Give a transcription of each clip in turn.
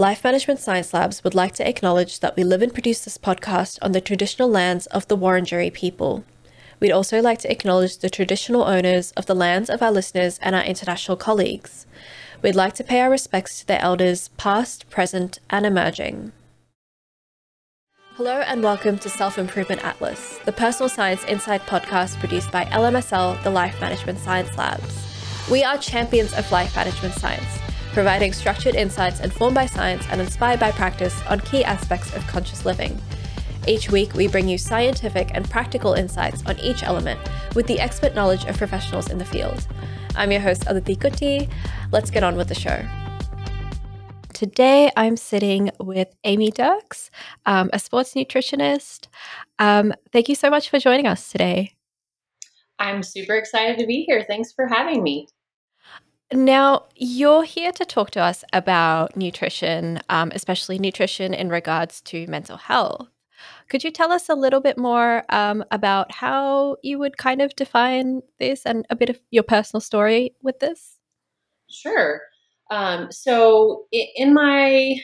Life Management Science Labs would like to acknowledge that we live and produce this podcast on the traditional lands of the Wurundjeri people. We'd also like to acknowledge the traditional owners of the lands of our listeners and our international colleagues. We'd like to pay our respects to their elders, past, present, and emerging. Hello and welcome to Self Improvement Atlas, the personal science insight podcast produced by LMSL, the Life Management Science Labs. We are champions of life management science, providing structured insights informed by science and inspired by practice on key aspects of conscious living. Each week, we bring you scientific and practical insights on each element with the expert knowledge of professionals in the field. I'm your host, Aditi Kutty. Let's get on with the show. Today, I'm sitting with Amy Dirks, um, a sports nutritionist. Um, thank you so much for joining us today. I'm super excited to be here. Thanks for having me. Now, you're here to talk to us about nutrition, um, especially nutrition in regards to mental health. Could you tell us a little bit more um, about how you would kind of define this and a bit of your personal story with this? Sure. Um, so, in my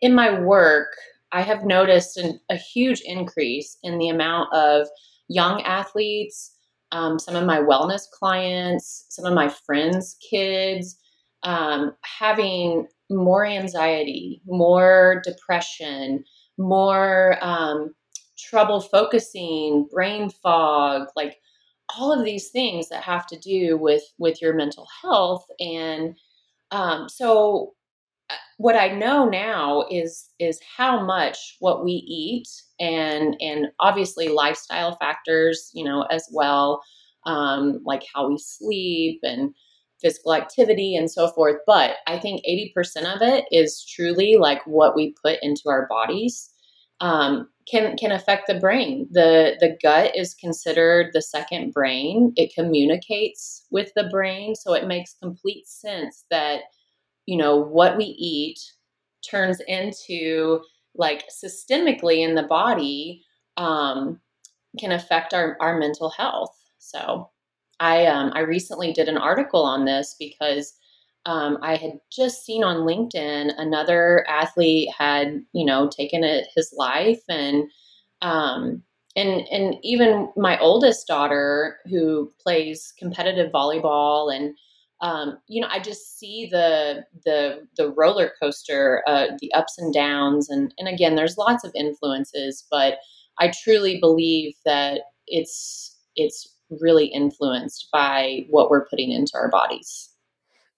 in my work, I have noticed an, a huge increase in the amount of young athletes, um, some of my wellness clients, some of my friends' kids um, having more anxiety, more depression, more um, trouble focusing, brain fog, like all of these things that have to do with with your mental health. And um, so, what I know now is is how much what we eat and and obviously lifestyle factors, you know, as well, um, like how we sleep and physical activity and so forth. But I think 80% of it is truly like what we put into our bodies um, can can affect the brain. The the gut is considered the second brain. It communicates with the brain, so it makes complete sense that you know what we eat turns into like systemically in the body um, can affect our, our mental health. So I um, I recently did an article on this because um, I had just seen on LinkedIn another athlete had you know taken it his life and um, and and even my oldest daughter who plays competitive volleyball and um, you know I just see the the the roller coaster uh, the ups and downs and and again there's lots of influences but I truly believe that it's it's really influenced by what we're putting into our bodies.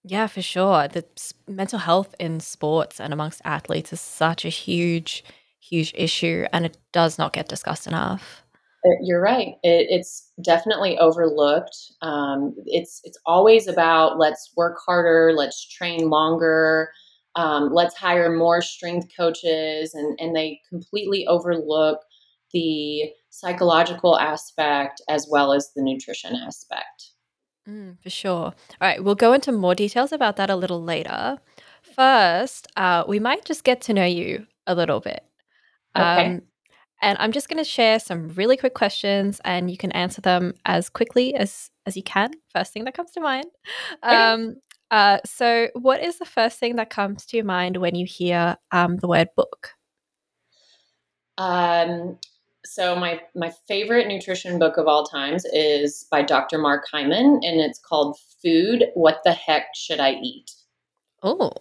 Yeah, for sure. The mental health in sports and amongst athletes is such a huge, huge issue, and it does not get discussed enough. You're right. It, it's definitely overlooked. Um, it's it's always about let's work harder, let's train longer, um, let's hire more strength coaches, and and they completely overlook the psychological aspect as well as the nutrition aspect. Mm, for sure. All right, we'll go into more details about that a little later. First, uh, we might just get to know you a little bit. Okay. Um, and I'm just going to share some really quick questions, and you can answer them as quickly as as you can. First thing that comes to mind. Um, uh, so, what is the first thing that comes to your mind when you hear um, the word book? Um, so my my favorite nutrition book of all times is by Dr. Mark Hyman, and it's called Food. What the heck should I eat? Oh,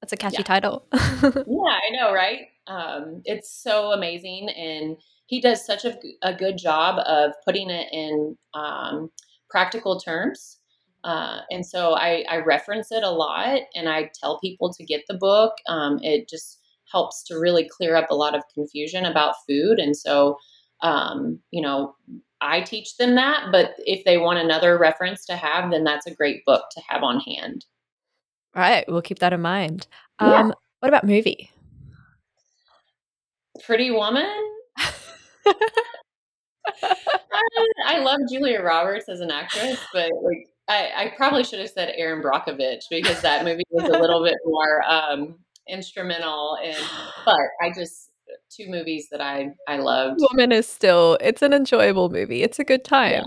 that's a catchy yeah. title. yeah, I know, right? Um, it's so amazing, and he does such a, a good job of putting it in um, practical terms. Uh, and so I, I, reference it a lot, and I tell people to get the book. Um, it just helps to really clear up a lot of confusion about food. And so um, you know, I teach them that, but if they want another reference to have, then that's a great book to have on hand. All right, we'll keep that in mind. Um, yeah. What about movie? Pretty Woman. I, I, love Julia Roberts as an actress, but like I, I, probably should have said Erin Brockovich because that movie was a little bit more um, instrumental. And but I just two movies that I I loved. Woman is still it's an enjoyable movie. It's a good time.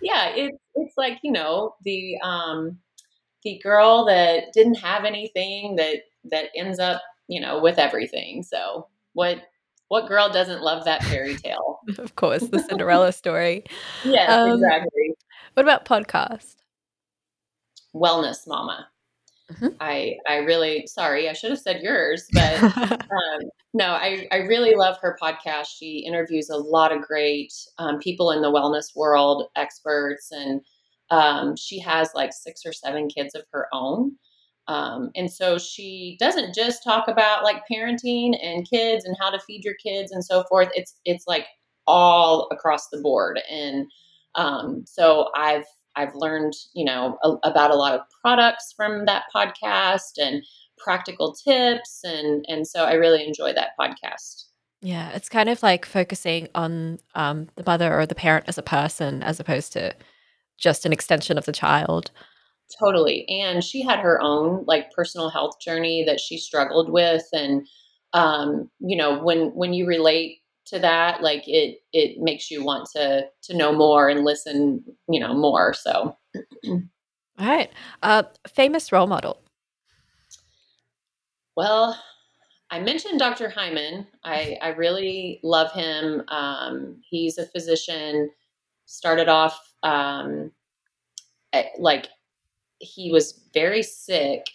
Yeah, yeah it's it's like you know the um the girl that didn't have anything that that ends up you know, with everything. So what what girl doesn't love that fairy tale? of course, the Cinderella story. yes, um, exactly. What about podcast? Wellness Mama. Mm-hmm. I I really sorry I should have said yours, but um, no, I I really love her podcast. She interviews a lot of great um, people in the wellness world, experts, and um, she has like six or seven kids of her own. Um, and so she doesn't just talk about like parenting and kids and how to feed your kids and so forth. It's it's like all across the board. And um, so I've I've learned you know a, about a lot of products from that podcast and practical tips and and so I really enjoy that podcast. Yeah, it's kind of like focusing on um, the mother or the parent as a person as opposed to just an extension of the child. Totally. And she had her own like personal health journey that she struggled with and um you know when when you relate to that like it it makes you want to to know more and listen you know more so all right uh famous role model well i mentioned dr hyman i i really love him um he's a physician started off um like he was very sick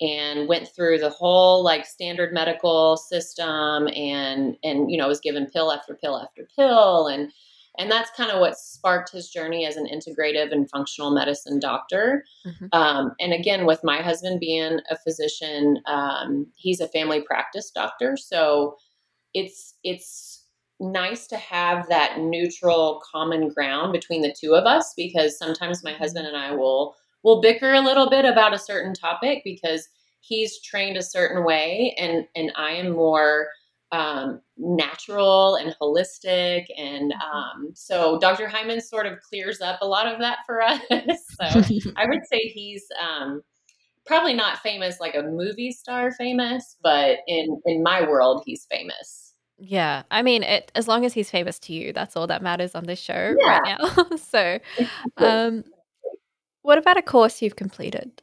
and went through the whole like standard medical system and and you know was given pill after pill after pill. And and that's kind of what sparked his journey as an integrative and functional medicine doctor. Mm-hmm. um, and again with my husband being a physician um, he's a family practice doctor. So it's it's nice to have that neutral common ground between the two of us because sometimes my husband and I will will bicker a little bit about a certain topic because he's trained a certain way and and I am more um, natural and holistic and um, so Dr. Hyman sort of clears up a lot of that for us. so I would say he's um, probably not famous like a movie star famous, but in in my world he's famous. Yeah, I mean, it as long as he's famous to you, that's all that matters on this show right now. so, um, what about a course you've completed?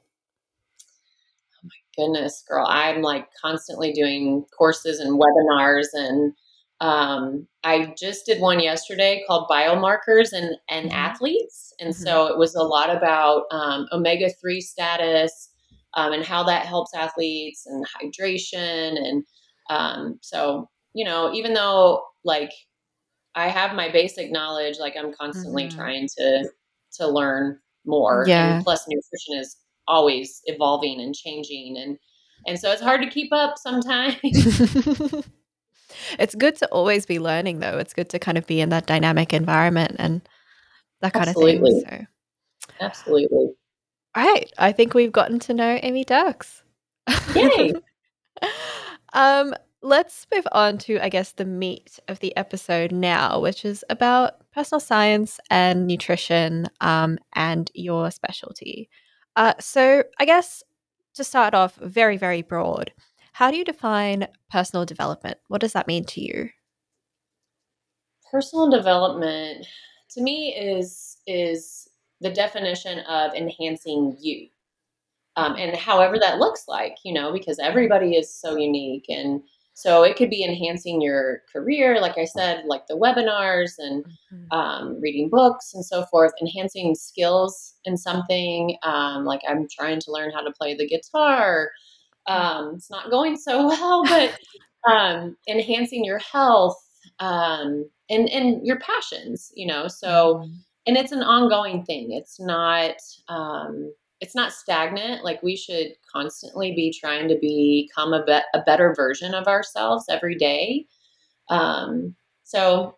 Oh my goodness, girl, I'm like constantly doing courses and webinars, and um, I just did one yesterday called Biomarkers and and Mhm. Athletes, and Mhm. so it was a lot about um, omega three status um, and how that helps athletes and hydration, and um, so you know, even though like I have my basic knowledge, like I'm constantly mm-hmm. trying to to learn more. Yeah. And plus nutrition is always evolving and changing and and so it's hard to keep up sometimes. it's good to always be learning though. It's good to kind of be in that dynamic environment and that kind Absolutely. of thing. So Absolutely. All right. I think we've gotten to know Amy Dirks. Yay. um let's move on to, I guess, the meat of the episode now, which is about personal science and nutrition um, and your specialty. Uh, so, I guess to start off, very, very broad, how do you define personal development? What does that mean to you? Personal development to me is is the definition of enhancing you. Um, and however that looks like, you know, because everybody is so unique and so it could be enhancing your career, like I said, like the webinars and mm-hmm. um, reading books and so forth, enhancing skills in something. Um, like I'm trying to learn how to play the guitar. Um, it's not going so well, but um, enhancing your health um, and and your passions, you know. So, mm-hmm. and it's an ongoing thing. It's not um, it's not stagnant. Like we should constantly be trying to become a, be- a better version of ourselves every day. Um, so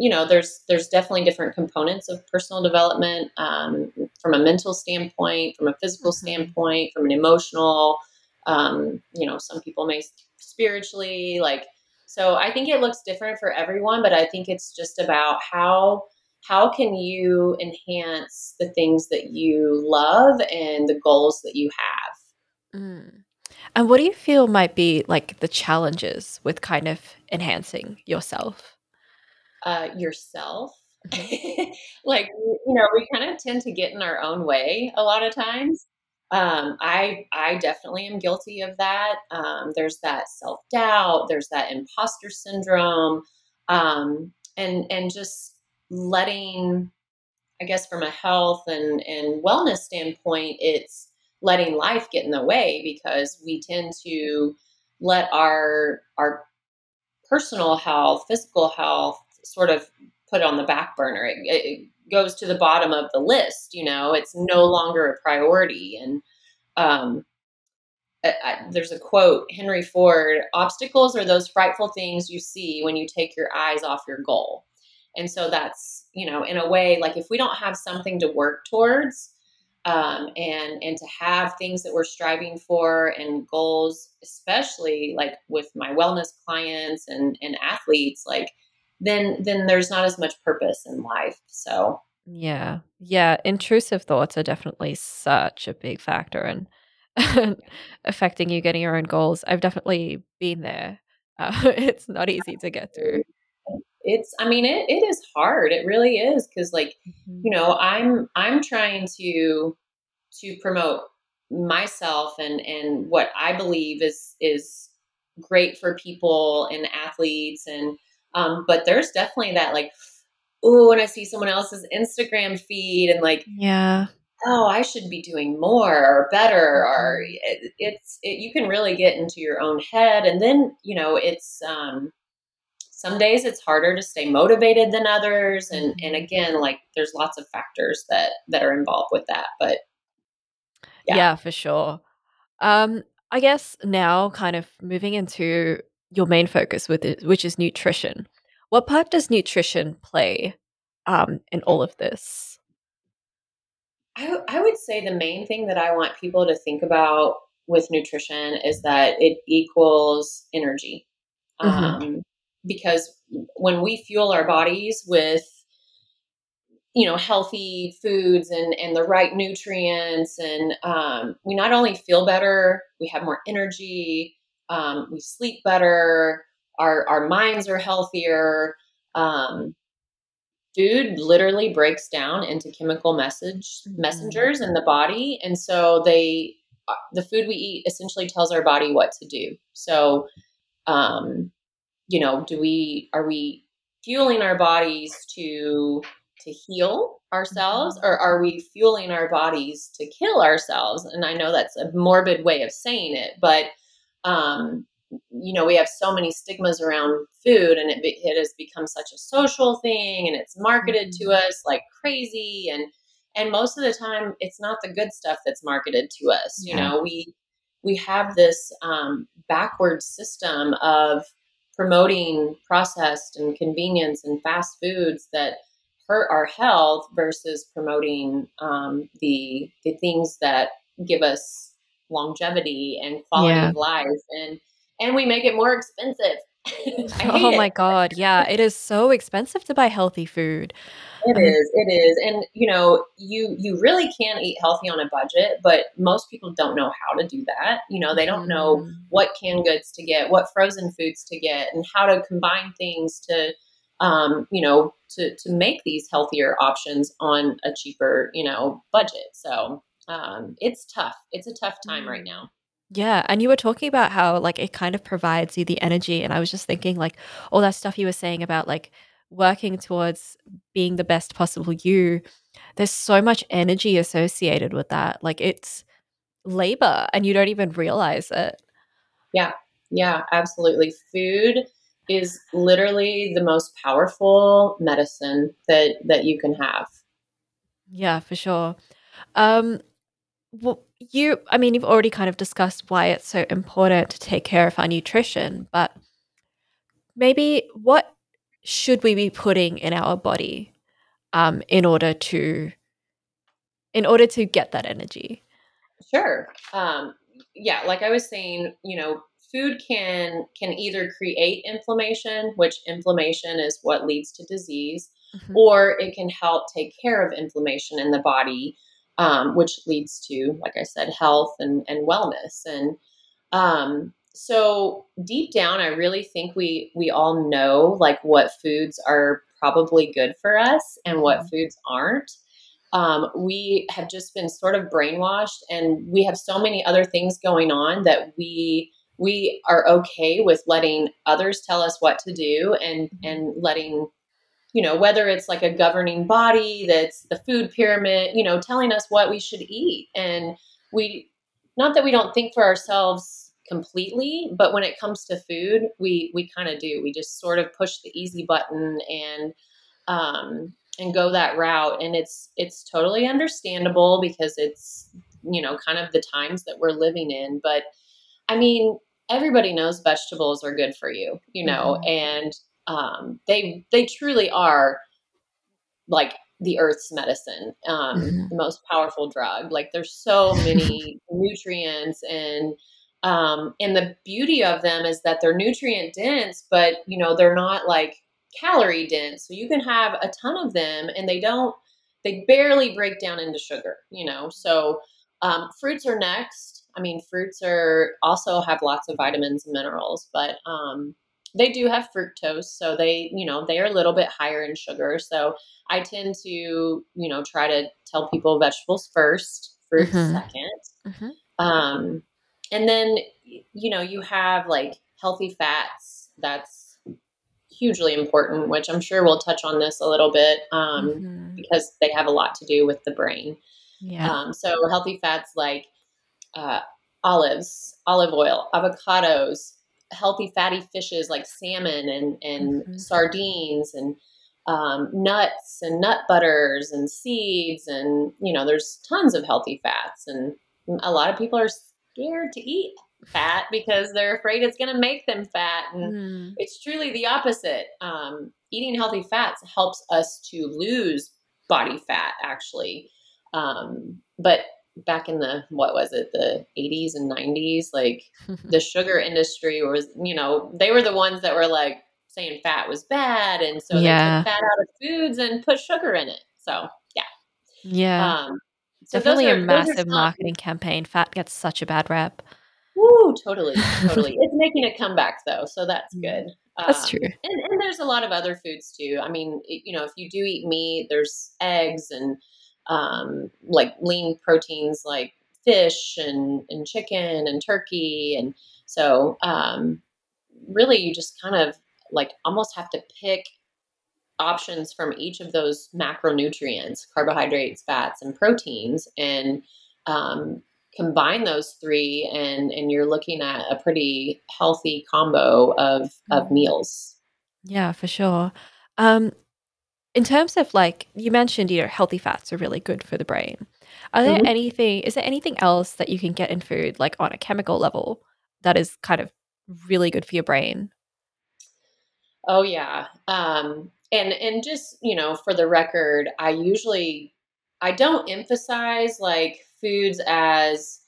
you know, there's there's definitely different components of personal development um, from a mental standpoint, from a physical mm-hmm. standpoint, from an emotional. Um, you know, some people may spiritually like. So I think it looks different for everyone, but I think it's just about how how can you enhance the things that you love and the goals that you have mm. and what do you feel might be like the challenges with kind of enhancing yourself uh, yourself mm-hmm. like you know we kind of tend to get in our own way a lot of times um, I I definitely am guilty of that. Um, there's that self doubt. There's that imposter syndrome, um, and and just letting, I guess, from a health and and wellness standpoint, it's letting life get in the way because we tend to let our our personal health, physical health, sort of put on the back burner. It, it goes to the bottom of the list. You know, it's no longer a priority. And um, I, I, there's a quote, Henry Ford: "Obstacles are those frightful things you see when you take your eyes off your goal." And so that's you know, in a way, like if we don't have something to work towards. Um, and and to have things that we're striving for and goals, especially like with my wellness clients and and athletes, like then then there's not as much purpose in life. So yeah. Yeah, intrusive thoughts are definitely such a big factor in affecting you getting your own goals. I've definitely been there. Uh, it's not easy to get through. It's I mean it it is hard. It really is cuz like, mm-hmm. you know, I'm I'm trying to to promote myself and and what I believe is is great for people and athletes and um, but there's definitely that like, oh, when I see someone else's Instagram feed and like, yeah, oh, I should be doing more or better, or mm-hmm. it, it's it, you can really get into your own head, and then you know it's um, some days it's harder to stay motivated than others, and and mm-hmm. again, like there's lots of factors that that are involved with that, but yeah, yeah for sure. Um, I guess now, kind of moving into your main focus with it, which is nutrition. What part does nutrition play um, in all of this? I, I would say the main thing that I want people to think about with nutrition is that it equals energy. Mm-hmm. Because when we fuel our bodies with you know healthy foods and and the right nutrients and um, we not only feel better we have more energy um, we sleep better, our, our minds are healthier. Um, food literally breaks down into chemical message mm-hmm. messengers in the body. And so they, uh, the food we eat essentially tells our body what to do. So, um, you know, do we, are we fueling our bodies to, to heal ourselves mm-hmm. or are we fueling our bodies to kill ourselves? And I know that's a morbid way of saying it, but um, you know, we have so many stigmas around food and it, it has become such a social thing and it's marketed to mm-hmm. us like crazy. And, and most of the time it's not the good stuff that's marketed to us. Yeah. You know, we, we have this um, backward system of promoting processed and convenience and fast foods that hurt our health versus promoting um, the the things that give us longevity and quality yeah. of life and and we make it more expensive oh my it. god yeah it is so expensive to buy healthy food It um, is. it is and you know you you really can eat healthy on a budget but most people don't know how to do that you know they don't know mm. what canned goods to get what frozen foods to get and how to combine things to um, you know to to make these healthier options on a cheaper you know budget so um, it's tough. It's a tough time right mm. now. Yeah, and you were talking about how like it kind of provides you the energy and I was just thinking like all that stuff you were saying about like working towards being the best possible you. There's so much energy associated with that. Like it's labor and you don't even realize it. Yeah. Yeah, absolutely. Food is literally the most powerful medicine that that you can have. Yeah, for sure. Um well, you, I mean, you've already kind of discussed why it's so important to take care of our nutrition, but maybe what should we be putting in our body um, in order to in order to get that energy? Sure. Um, yeah, like I was saying, you know, food can can either create inflammation, which inflammation is what leads to disease, mm-hmm. or it can help take care of inflammation in the body um, which leads to, like I said, health and, and wellness. And um, so deep down, I really think we we all know like what foods are probably good for us and what mm-hmm. foods aren't. um, we have just been sort of brainwashed and we have so many other things going on that we we are okay with letting others tell us what to do and mm-hmm. and letting you know whether it's like a governing body that's the food pyramid you know telling us what we should eat. And we not that we don't think for ourselves completely but when it comes to food we we kind of do. We just sort of push the easy button and um and go that route. And it's it's totally understandable because it's you know kind of the times that we're living in. But i mean everybody knows vegetables are good for you you know mm-hmm. and um, they they truly are like the earth's medicine um, mm-hmm. the most powerful drug like there's so many nutrients and um, and the beauty of them is that they're nutrient dense but you know they're not like calorie dense. So you can have a ton of them and they don't, they barely break down into sugar, you know? So um, fruits are next. I mean, fruits are also have lots of vitamins and minerals, but um, they do have fructose. So they, you know, they are a little bit higher in sugar. So I tend to, you know, try to tell people vegetables first, fruits mm-hmm. 2nd mm-hmm. um, and then, you know, you have like healthy fats. That's hugely important, which I'm sure we'll touch on this a little bit um, mm-hmm. because they have a lot to do with the brain. Yeah. Um, so healthy fats like uh, olives, olive oil, avocados, healthy fatty fishes like salmon and and mm-hmm. sardines and um, nuts and nut butters and seeds and you know there's tons of healthy fats and a lot of people are scared to eat fat because they're afraid it's going to make them fat. And mm. it's truly the opposite. Um, eating healthy fats helps us to lose body fat, actually. Um, but back in the, what was it, the 80s and 90s, like the sugar industry was, you know, they were the ones that were like saying fat was bad. And so yeah. they took fat out of foods and put sugar in it. So, yeah. Yeah. Um, so Definitely are, a massive marketing campaign. Fat gets such a bad rep. Woo, totally, totally. it's making a comeback though, so that's mm. good. That's um, true. And, and there's a lot of other foods too. I mean, it, you know, if you do eat meat, there's eggs and um, like lean proteins like fish and, and chicken and turkey. And so um, really you just kind of like almost have to pick options from each of those macronutrients, carbohydrates, fats, and proteins, and um, combine those three and and you're looking at a pretty healthy combo of of mm. meals yeah for sure um in terms of like you mentioned you know healthy fats are really good for the brain. Are there mm-hmm. anything is there anything else that you can get in food like on a chemical level that is kind of really good for your brain? Oh yeah. Um and and just you know for the record i usually i don't emphasize like foods as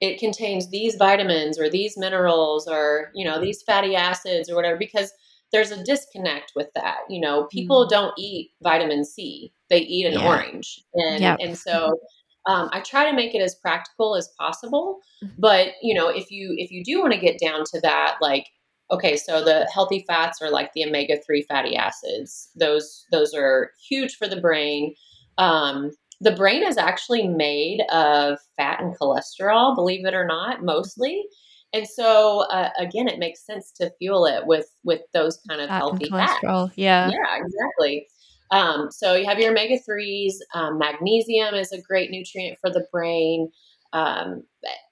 it contains these vitamins or these minerals or you know these fatty acids or whatever because there's a disconnect with that you know people mm. don't eat vitamin c they eat an yeah. orange and yep. and so um, i try to make it as practical as possible mm-hmm. but you know if you if you do want to get down to that like okay so the healthy fats are like the omega-3 fatty acids those those are huge for the brain um, the brain is actually made of fat and cholesterol, believe it or not, mostly. And so uh, again, it makes sense to fuel it with with those kind of fat healthy fats. Yeah, yeah, exactly. Um, so you have your omega threes. Um, magnesium is a great nutrient for the brain. Um,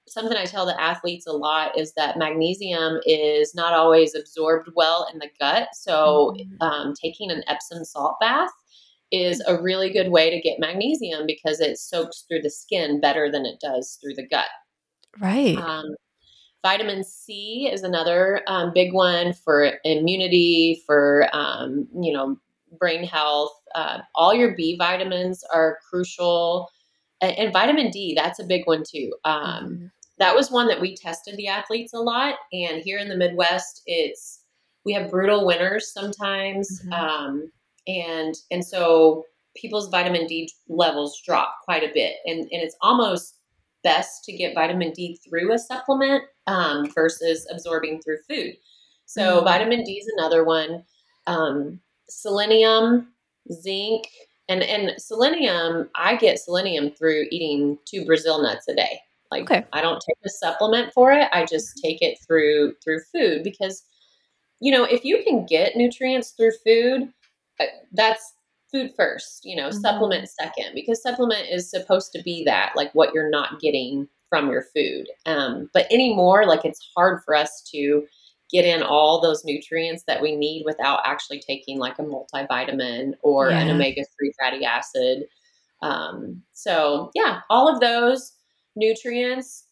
something I tell the athletes a lot is that magnesium is not always absorbed well in the gut. So mm-hmm. um, taking an Epsom salt bath is a really good way to get magnesium because it soaks through the skin better than it does through the gut. Right. Um, vitamin C is another um, big one for immunity, for um, you know brain health. Uh, all your B vitamins are crucial, and, and, vitamin D that's a big one too. Um, mm-hmm. That was one that we tested the athletes a lot, and here in the Midwest, it's we have brutal winters sometimes. Mm-hmm um, and and so people's vitamin D levels drop quite a bit, and and it's almost best to get vitamin D through a supplement um, versus absorbing through food. So mm-hmm. vitamin D is another one. Um, selenium, zinc, and and selenium, I get selenium through eating two Brazil nuts a day. Like okay. I don't take a supplement for it. I just mm-hmm. take it through through food because you know, if you can get nutrients through food, uh, that's food first, you know, mm-hmm. supplement second because supplement is supposed to be that like what you're not getting from your food. Um, but anymore, like it's hard for us to get in all those nutrients that we need without actually taking like a multivitamin or yeah. an omega 3 fatty acid. Um, so, yeah, all of those nutrients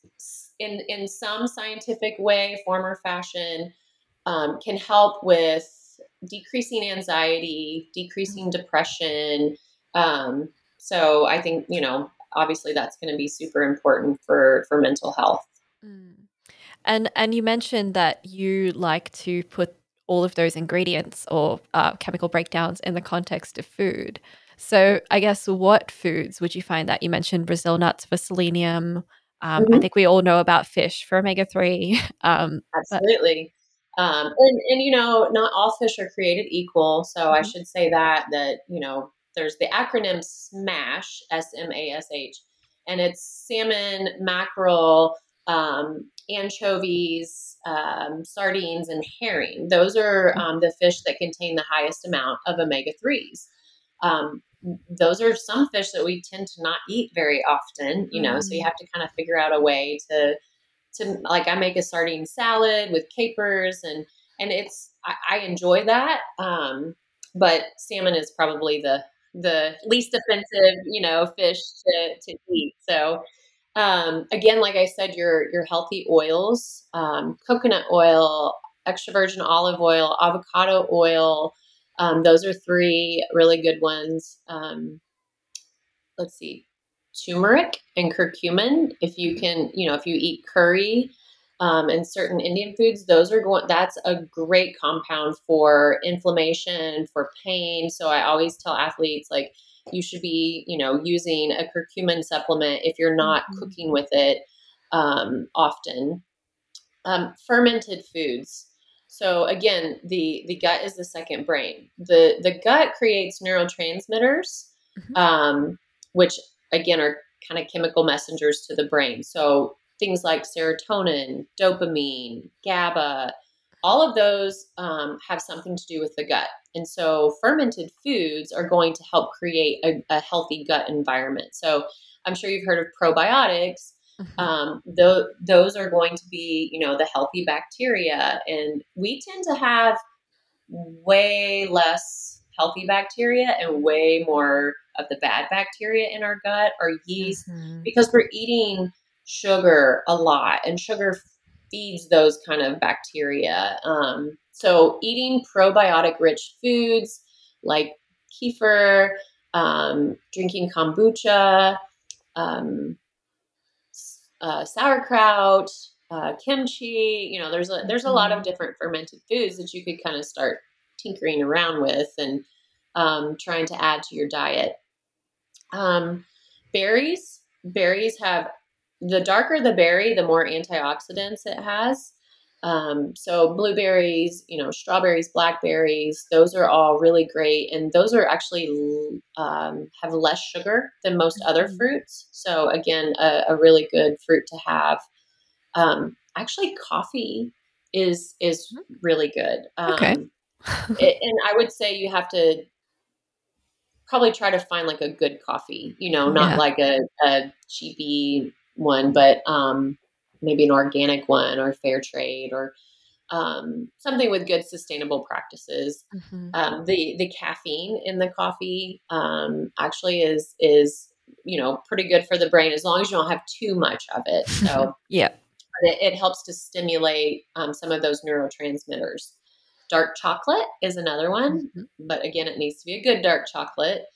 in, in some scientific way, form, or fashion um, can help with decreasing anxiety, decreasing depression. Um, so, I think, you know, obviously that's going to be super important for, for mental health. Mm. And and you mentioned that you like to put all of those ingredients or uh, chemical breakdowns in the context of food. So I guess what foods would you find that you mentioned Brazil nuts for selenium? Um, mm-hmm. I think we all know about fish for omega three. Um, Absolutely. Um, and, and you know, not all fish are created equal. So mm-hmm. I should say that that you know, there's the acronym SMASH, S M A S H, and it's salmon, mackerel, um, anchovies, um, sardines, and herring. Those are mm-hmm. um, the fish that contain the highest amount of omega 3s. Um, those are some fish that we tend to not eat very often, you know, mm-hmm. so you mm. have to kind of figure out a way to, to like, I make a sardine salad with capers and, and it's, I, I enjoy that. Um, but salmon is probably the, the least offensive, you know, fish to, to eat. So, um, again, like I said, your your healthy oils, um, coconut oil, extra virgin olive oil, avocado oil. Um, those are three really good ones. Um, let's see, turmeric and curcumin. If you can, you know, if you eat curry um, and certain Indian foods, those are going. That's a great compound for inflammation, for pain. So I always tell athletes like you should be, you know, using a curcumin supplement if you're not mm-hmm. cooking with it um, often. Um, fermented foods. So again, the the gut is the second brain. the The gut creates neurotransmitters, mm-hmm. um, which again are kind of chemical messengers to the brain. So things like serotonin, dopamine, GABA, all of those um, have something to do with the gut. And so fermented foods are going to help create a, a healthy gut environment. So I'm sure you've heard of probiotics. Mm-hmm. Um, th- those are going to be, you know, the healthy bacteria. And we tend to have way less healthy bacteria and way more of the bad bacteria in our gut or yeast mm-hmm. because we're eating sugar a lot and sugar feeds those kind of bacteria. Um, so, eating probiotic rich foods like kefir, um, drinking kombucha, um, uh, sauerkraut, uh, kimchi. You know, there's a there's a lot of mm-hmm. different fermented foods that you could kind of start tinkering around with and um, trying to add to your diet. Um, berries, berries have the darker the berry, the more antioxidants it has. Um, so blueberries, you know, strawberries, blackberries, those are all really great, and those are actually um, have less sugar than most mm-hmm. other fruits. So again, a, a, really good fruit to have. Um, actually, coffee is is mm-hmm. really good. okay. Um, it, and I would say you have to probably try to find like a good coffee, you know, not yeah. like a, a cheapy one, but um, maybe an organic one or fair trade or um, something with good sustainable practices. Mm-hmm. Um, the the caffeine in the coffee um, actually is is you know pretty good for the brain as long as you don't have too much of it. So yeah, it, it, helps to stimulate um, some of those neurotransmitters. Dark chocolate is another one, mm-hmm. but again, it needs to be a good dark chocolate.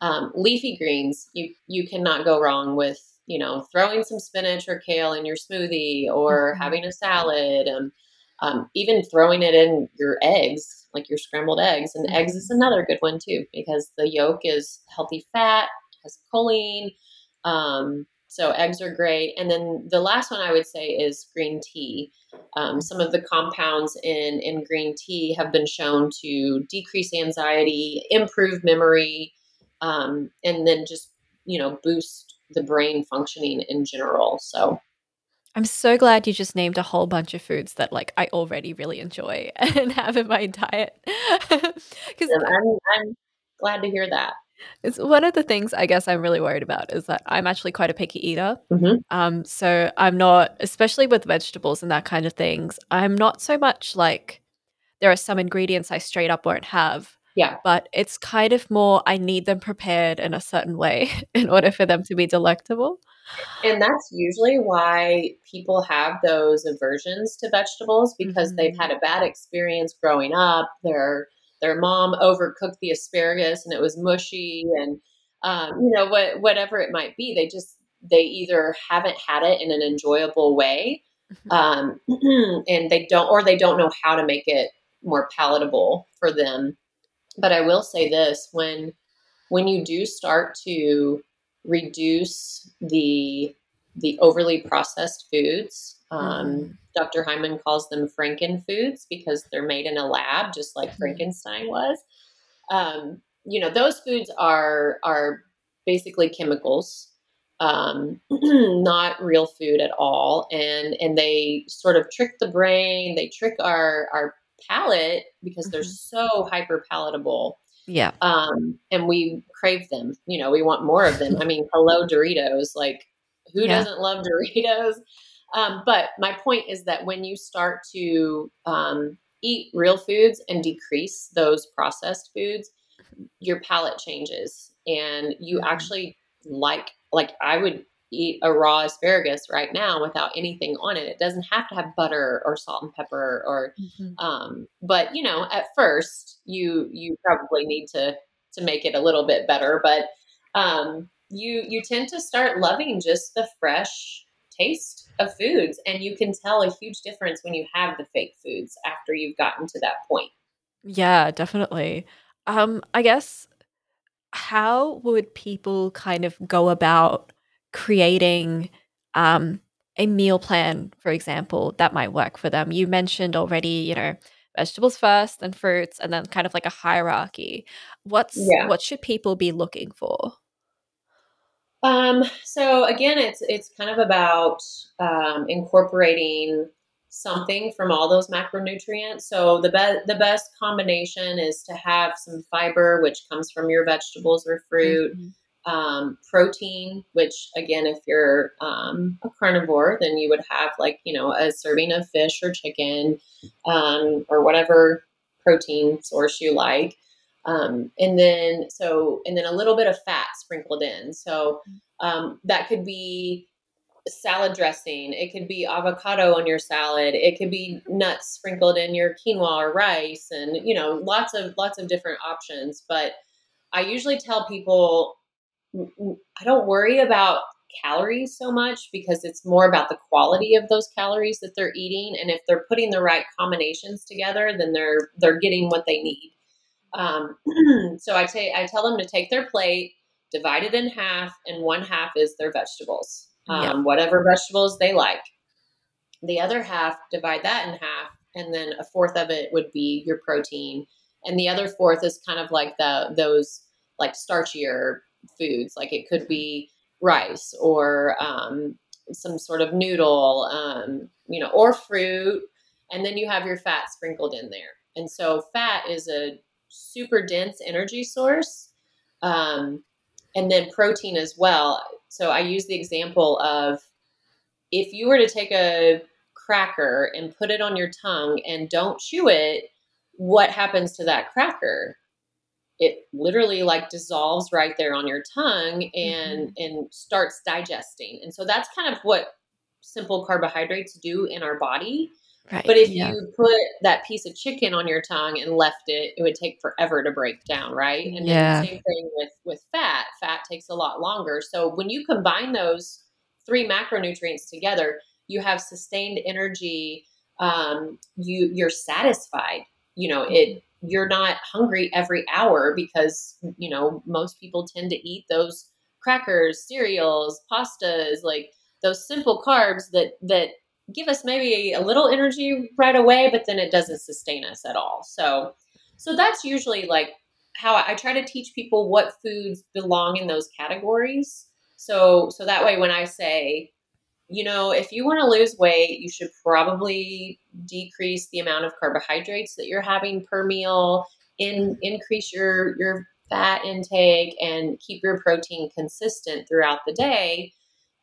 Um, leafy greens, you you cannot go wrong with you know, throwing some spinach or kale in your smoothie or mm-hmm. having a salad, um, um, even throwing it in your eggs, like your scrambled eggs. And eggs is mm-hmm. another good one too, because the yolk is healthy fat, has choline. Um, so eggs are great. And then the last one I would say is green tea. Um, some of the compounds in, in green tea have been shown to decrease anxiety, improve memory, um, and then just you know boost the brain functioning in general. So I'm so glad you just named a whole bunch of foods that like I already really enjoy and have in my diet. Because I'm, I'm glad to hear that. It's one of the things I guess I'm really worried about is that I'm actually quite a picky eater. Mm-hmm. Um, so I'm not, especially with vegetables and that kind of things. I'm not so much like there are some ingredients I straight up won't have. Yeah. But it's kind of more I need them prepared in a certain way in order for them to be delectable. And that's usually why people have those aversions to vegetables because mm-hmm. they've had a bad experience growing up. Their their mom overcooked the asparagus and it was mushy and um, you know what whatever it might be. They just they either haven't had it in an enjoyable way mm-hmm. um, and they don't or they don't know how to make it more palatable for them. But I will say this when when you do start to reduce the the overly processed foods. Um, mm-hmm. Dr. Hyman calls them Franken foods because they're made in a lab, just like mm-hmm. Frankenstein was. Um, you know, those foods are are basically chemicals, um, not real food at all, and and they sort of trick the brain. They trick our our palate because mm-hmm. they're so hyper palatable yeah. Um, and we crave them. You know, we want more of them. I mean, hello Doritos. Like, who yeah. doesn't love Doritos? Um, but my point is that when you start to um, eat real foods and decrease those processed foods, your palate changes, and you mm-hmm. actually like like I would eat a raw asparagus right now without anything on it. It doesn't have to have butter or salt and pepper or mm-hmm. um but you know, at first you you probably need to to make it a little bit better, but um you you tend to start loving just the fresh taste of foods and you can tell a huge difference when you have the fake foods after you've gotten to that point. Yeah, definitely. Um I guess how would people kind of go about creating um, a meal plan, for example, that might work for them. You mentioned already, you know, vegetables first then fruits and then kind of like a hierarchy. What's yeah. what should people be looking for? Um, so again, it's it's kind of about um, incorporating something from all those macronutrients. So the best the best combination is to have some fiber, which comes from your vegetables or fruit. Mm-hmm um, protein, which again, if you're um, a carnivore, then you would have like, you know, a serving of fish or chicken um, or whatever protein source you like. Um, and then, so, and then a little bit of fat sprinkled in. So um, that could be salad dressing. It could be avocado on your salad. It could be nuts sprinkled in your quinoa or rice and, you know, lots of, lots of different options. But I usually tell people I don't worry about calories so much because it's more about the quality of those calories that they're eating and if they're putting the right combinations together then they're they're getting what they need um, so I, t- I tell I tell them to take their plate divide it in half and one half is their vegetables um, yeah. whatever vegetables they like the other half divide that in half and then a fourth of it would be your protein and the other fourth is kind of like the those like starchier foods. Like it could be rice or um, some sort of noodle, um, you know, or fruit. And then you have your fat sprinkled in there. And so fat is a super dense energy source. Um, and then protein as well. So I use the example of if you were to take a cracker and put it on your tongue and don't chew it, what happens to that cracker? it literally like dissolves right there on your tongue and mm-hmm. and starts digesting and so that's kind of what simple carbohydrates do in our body right. but if yeah. you put that piece of chicken on your tongue and left it it would take forever to break down right and yeah. same thing with with fat fat takes a lot longer so when you combine those three macronutrients together you have sustained energy um, you you're satisfied you know it mm-hmm you're not hungry every hour because you know most people tend to eat those crackers cereals pastas like those simple carbs that that give us maybe a little energy right away but then it doesn't sustain us at all so so that's usually like how I, I try to teach people what foods belong in those categories. So so that way when I say, you know, if you want to lose weight, you should probably decrease the amount of carbohydrates that you're having per meal, in increase your your fat intake and keep your protein consistent throughout the day.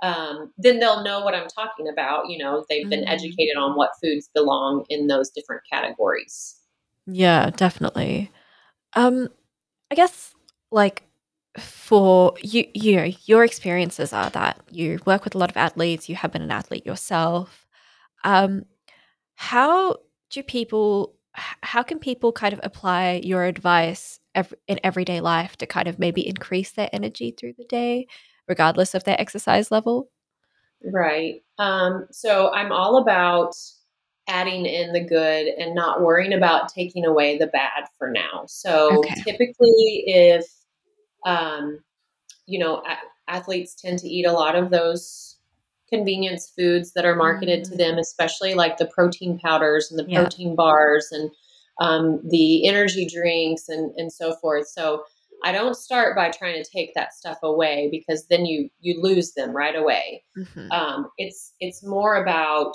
Um, then they'll know what I'm talking about. You know, they've been mm. educated on what foods belong in those different categories. Yeah, definitely. Um, I guess like for you, you know, your experiences are that you work with a lot of athletes. You have been an athlete yourself. Um, how do people? How can people kind of apply your advice every, in everyday life to kind of maybe increase their energy through the day, regardless of their exercise level? Right. Um, so I'm all about adding in the good and not worrying about taking away the bad for now. So okay. typically, if um, you know, a- athletes tend to eat a lot of those convenience foods that are marketed mm. to them, especially like the protein powders and the yeah. protein bars and um, the energy drinks and and so forth. So I don't start by trying to take that stuff away because then you you lose them right away. Mm-hmm. Um, it's it's more about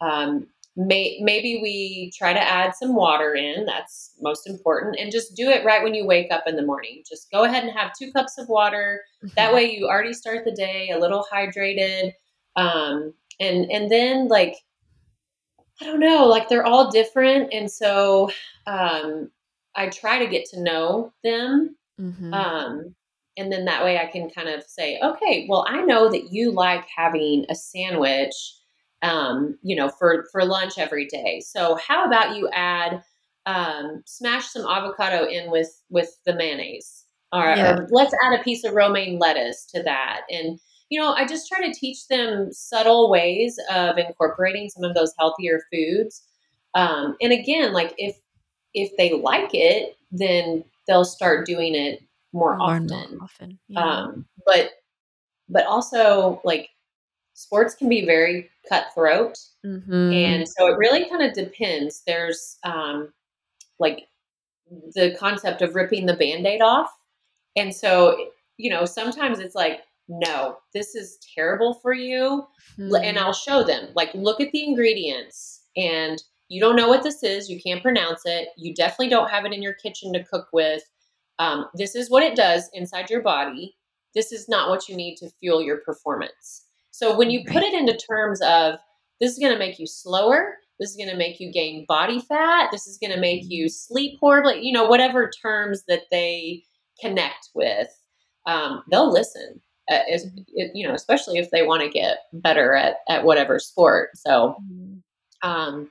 um, May, maybe we try to add some water in. That's most important. And just do it right when you wake up in the morning. Just go ahead and have two cups of water. Mm-hmm. That way you already start the day a little hydrated. Um, and, and then like, I don't know, like they're all different. And so, um, I try to get to know them. Mm-hmm. Um, and then that way I can kind of say, okay, well, I know that you like having a sandwich um, you know, for for lunch every day. So how about you add um, smash some avocado in with with the mayonnaise, or, yeah. or let's add a piece of romaine lettuce to that, and you know, I just try to teach them subtle ways of incorporating some of those healthier foods. Um, and again, like if if they like it, then they'll start doing it more, more often. More often. Yeah. Um, but but also like sports can be very cutthroat. Mm-hmm. And so it really kind of depends. There's um, like the concept of ripping the band aid off. And so, you know, sometimes it's like, no, this is terrible for you. Mm-hmm. And I'll show them, like, look at the ingredients. And you don't know what this is. You can't pronounce it. You definitely don't have it in your kitchen to cook with. Um, this is what it does inside your body. This is not what you need to fuel your performance. So when you put it into terms of this is going to make you slower, this is going to make you gain body fat, this is going to make you sleep horribly, you know, whatever terms that they connect with, um, they'll listen. Uh, it, you know, especially if they want to get better at at whatever sport. So, mm-hmm. um,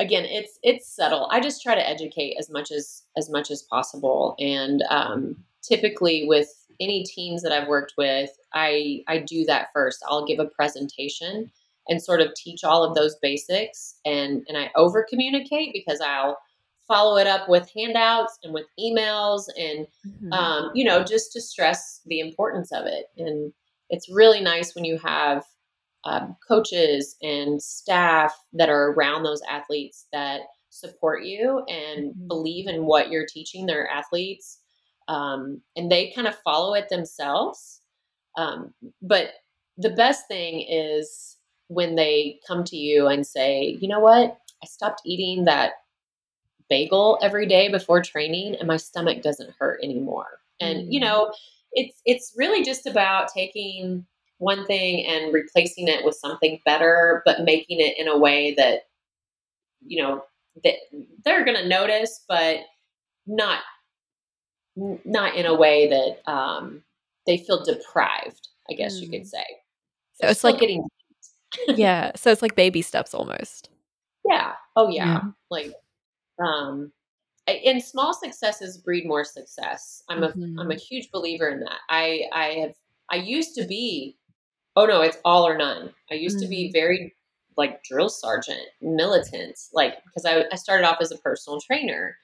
again, it's it's subtle. I just try to educate as much as as much as possible, and um, typically with any teams that I've worked with, I I do that first. I'll give a presentation and sort of teach all of those basics and and I over communicate because I'll follow it up with handouts and with emails and mm-hmm. um, you know just to stress the importance of it and it's really nice when you have um, coaches and staff that are around those athletes that support you and mm-hmm. believe in what you're teaching their athletes um, and they kind of follow it themselves. Um, but the best thing is when they come to you and say, you know what, I stopped eating that bagel every day before training and my stomach doesn't hurt anymore. And mm-hmm. you mm. know, it's it's really just about taking one thing and replacing it with something better, but making it in a way that you know that they're going to notice, but not not in a way that um, they feel deprived. I guess mm. you could mm. say. So it's like getting. yeah, so it's like baby steps almost. Yeah. Oh yeah. yeah. Like, um, and small successes breed more success. I'm a mm-hmm. I'm a huge believer in that. I I have I used to be. Oh no, it's all or none. I used mm-hmm. to be mm. very like drill sergeant, militant, like because I, I started off as a personal trainer,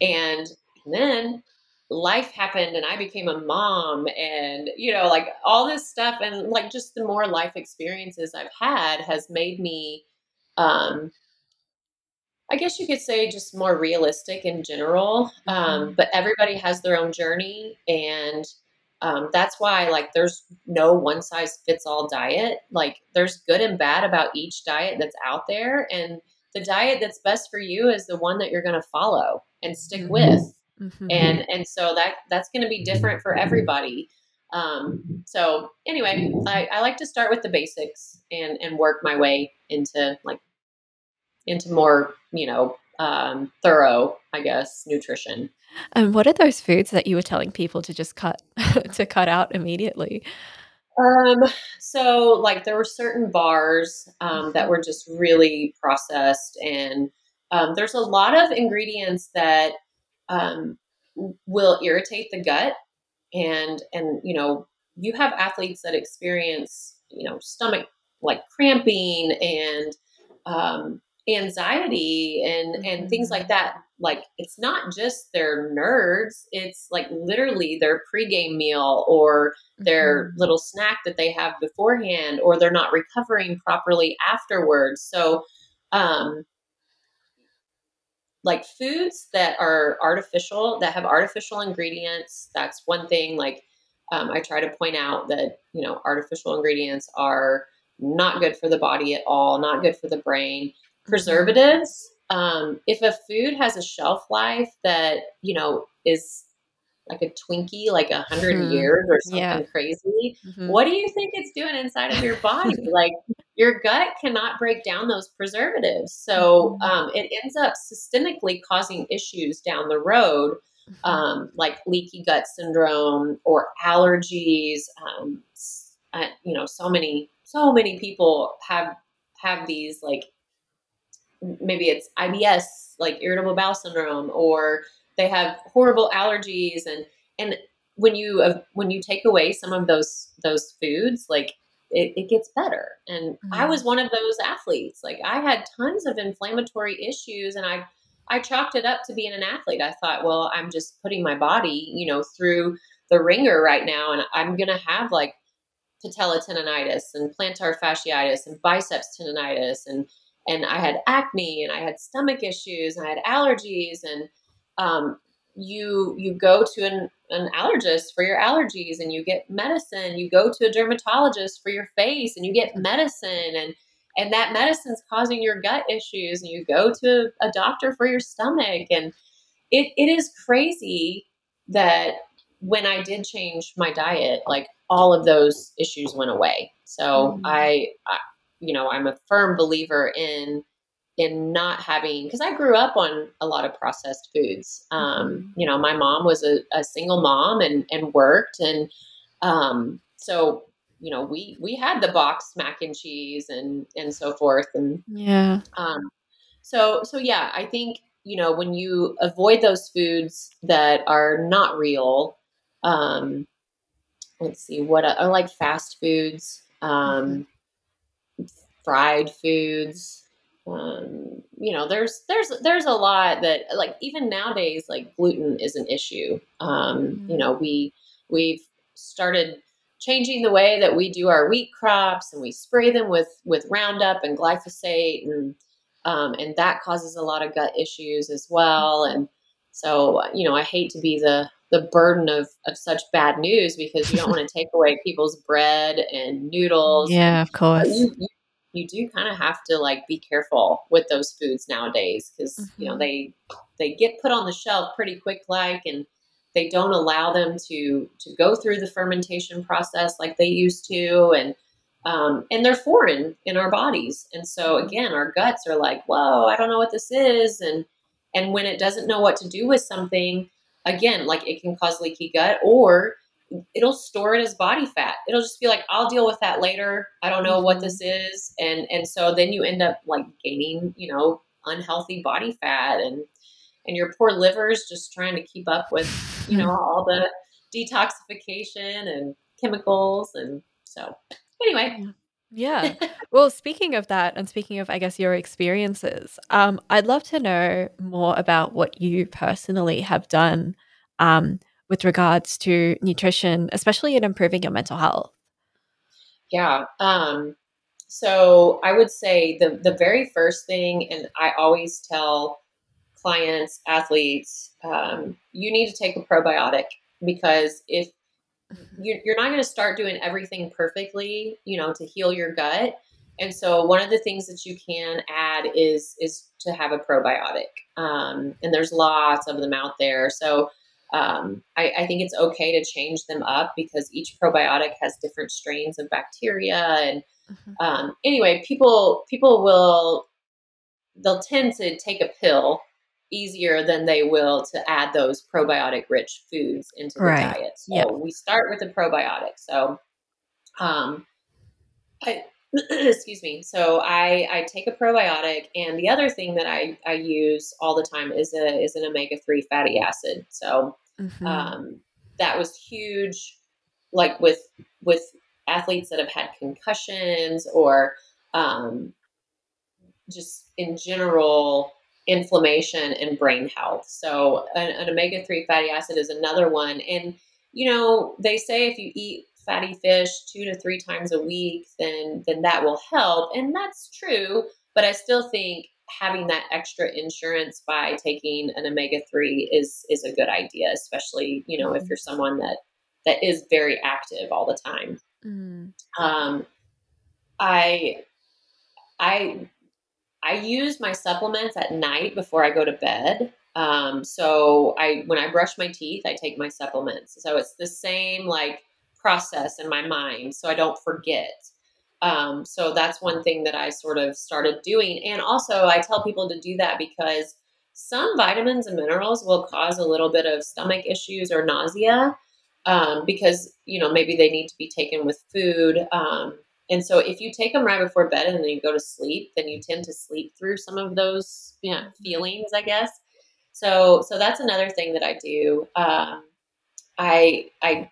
and then life happened and I became a mom and you know like all this stuff and like just the more life experiences I've had has made me um I guess you could say just more realistic in general. Um, mm-hmm. but everybody has their own journey, and um, that's why like there's no one size fits all diet. Like there's good and bad about each diet that's out there, and the diet that's best for you is the one that you're going to follow and stick mm-hmm. with. Mm-hmm. And and so that that's going to be different for everybody. Um, so anyway, I, I like to start with the basics and and work my way into like into more you know um, thorough, I guess, nutrition. And what are those foods that you were telling people to just cut to cut out immediately? Um, so like there were certain bars um, that were just really processed, and um, there's a lot of ingredients that um, will irritate the gut and and you know you have athletes that experience you know stomach like cramping and um, anxiety and and things like mm-hmm. that like it's not just their nerves it's like literally their pregame meal or their mm-hmm. little snack that they have beforehand or they're not recovering properly afterwards so um like foods that are artificial that have artificial ingredients that's one thing like um, i try to point out that you know artificial ingredients are not good for the body at all not good for the brain mm-hmm. Preservatives um, if a food has a shelf life that you know is like a Twinkie, like a 100 mm-hmm. years or something yeah. crazy. Mm-hmm. What do you think it's doing inside of your body? like your gut cannot break down those preservatives. So mm-hmm. um, it ends up systemically causing issues down the road, mm-hmm. um, like leaky gut syndrome or allergies. Um, uh, you know, so many, so many people have have these like maybe it's IBS, like irritable bowel syndrome, or they have horrible allergies. And and when you uh, when you take away some of those those foods like it, it gets better. And mm-hmm. i was one of those athletes. Like i had tons of inflammatory issues and i i chalked it up to being an athlete. I thought well i'm just putting my body you know through the ringer right now and i'm gonna have like patella tendonitis and plantar fasciitis and biceps tendonitis and and i had acne and i had stomach issues and i had allergies and um, you you go to an, an allergist for your allergies and you get medicine you go to a dermatologist for your face and you get medicine and and that medicine's causing your gut issues and you go to a doctor for your stomach and it, it is crazy that when i did change my diet like all of those issues went away so mm-hmm. I, I you know i'm a firm believer in in not having because I grew up on a lot of processed foods. Um, mm-hmm. You know, my mom was a, a, single mom and and worked, and um, so you know we we had the box mac and cheese and and so forth, and yeah. Um, so so yeah, I think you know when you avoid those foods that are not real. Um, let's see what are like fast foods, um, mm-hmm. Fried foods um, you know there's there's there's a lot that like even nowadays like gluten is an issue. Um, mm-hmm. you know we we've started changing the way that we do our wheat crops and we spray them with with roundup and glyphosate and um, and that causes a lot of gut issues as well. And so you know i hate to be the the burden of of such bad news because you don't want to take away people's bread and noodles yeah of course you, you you do kind of have to like be careful with those foods nowadays because mm-hmm. you know mm-hmm. they they get put on the shelf pretty quick like and they don't allow them to to go through the fermentation process like they used to and um, and they're foreign in our bodies and so mm-hmm. again our guts are like whoa i don't know what this is and and when it doesn't know what to do with something again like it can cause leaky gut or it'll store it as body fat. It'll just be like, I'll deal with that later. I don't know what this mm-hmm. is. And and so then you end up like gaining, you know, unhealthy body fat and and your poor liver's just trying to keep up with, you know, all the detoxification and chemicals and so anyway. Yeah. well, speaking of that, and speaking of, I guess, your experiences, um, I'd love to know more about what you personally have done um, with regards to nutrition, especially in improving your mental health? Yeah. Um, so I would say the the very first thing, and I always tell clients, athletes, um, you need to take a probiotic because if mm-hmm. you're not going to start doing everything perfectly, you know, to heal your gut. And so one of the things that you can add is is to have a probiotic. Um, and there's lots of them out there. So um, I, I, think it's okay to change them up because each probiotic has different strains of bacteria. And mm-hmm. um, anyway, people people will they'll tend to take a pill easier than they will to add those probiotic rich foods into the right. diet. So yep. we start with a probiotic. So um, I excuse me. So I, I take a probiotic, and the other thing that I, I use all the time is a is an omega three fatty acid. So mm-hmm. um, that was huge, like with with athletes that have had concussions or um, just in general inflammation and brain health. So an, an omega three fatty acid is another one, and you know they say if you eat fatty fish two to three times a week, then then that will help, and that's true. But I still think having that extra insurance by taking an omega three is is a good idea, especially you know if mm-hmm. you're someone that that is very active all the time. Mm. Um, I I I use my supplements at night before I go to bed. Um, so I when I brush my teeth, I take my supplements. So it's the same like process in my mind so I don't forget. Um, so that's one thing that I sort of started doing. And also, I tell people to do that because some vitamins and minerals will cause a little bit of stomach issues or nausea um, because, you know, maybe they need to be taken with food. Um, and so if you take them right before bed and then you go to sleep, then you tend to sleep through some of those you know, feelings, I guess. So, so that's another thing that I do. Um, I, I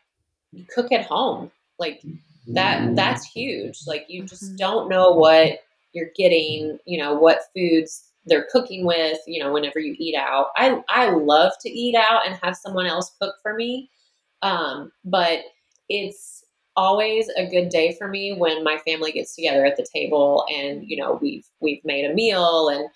cook at home. Like that that's huge. Like you just mm-hmm. don't know what you're getting, you know, what foods they're cooking with, you know, whenever you eat out. I I love to eat out and have someone else cook for me. Um, but it's always a good day for me when my family gets together at the table and you know we've we've made a meal and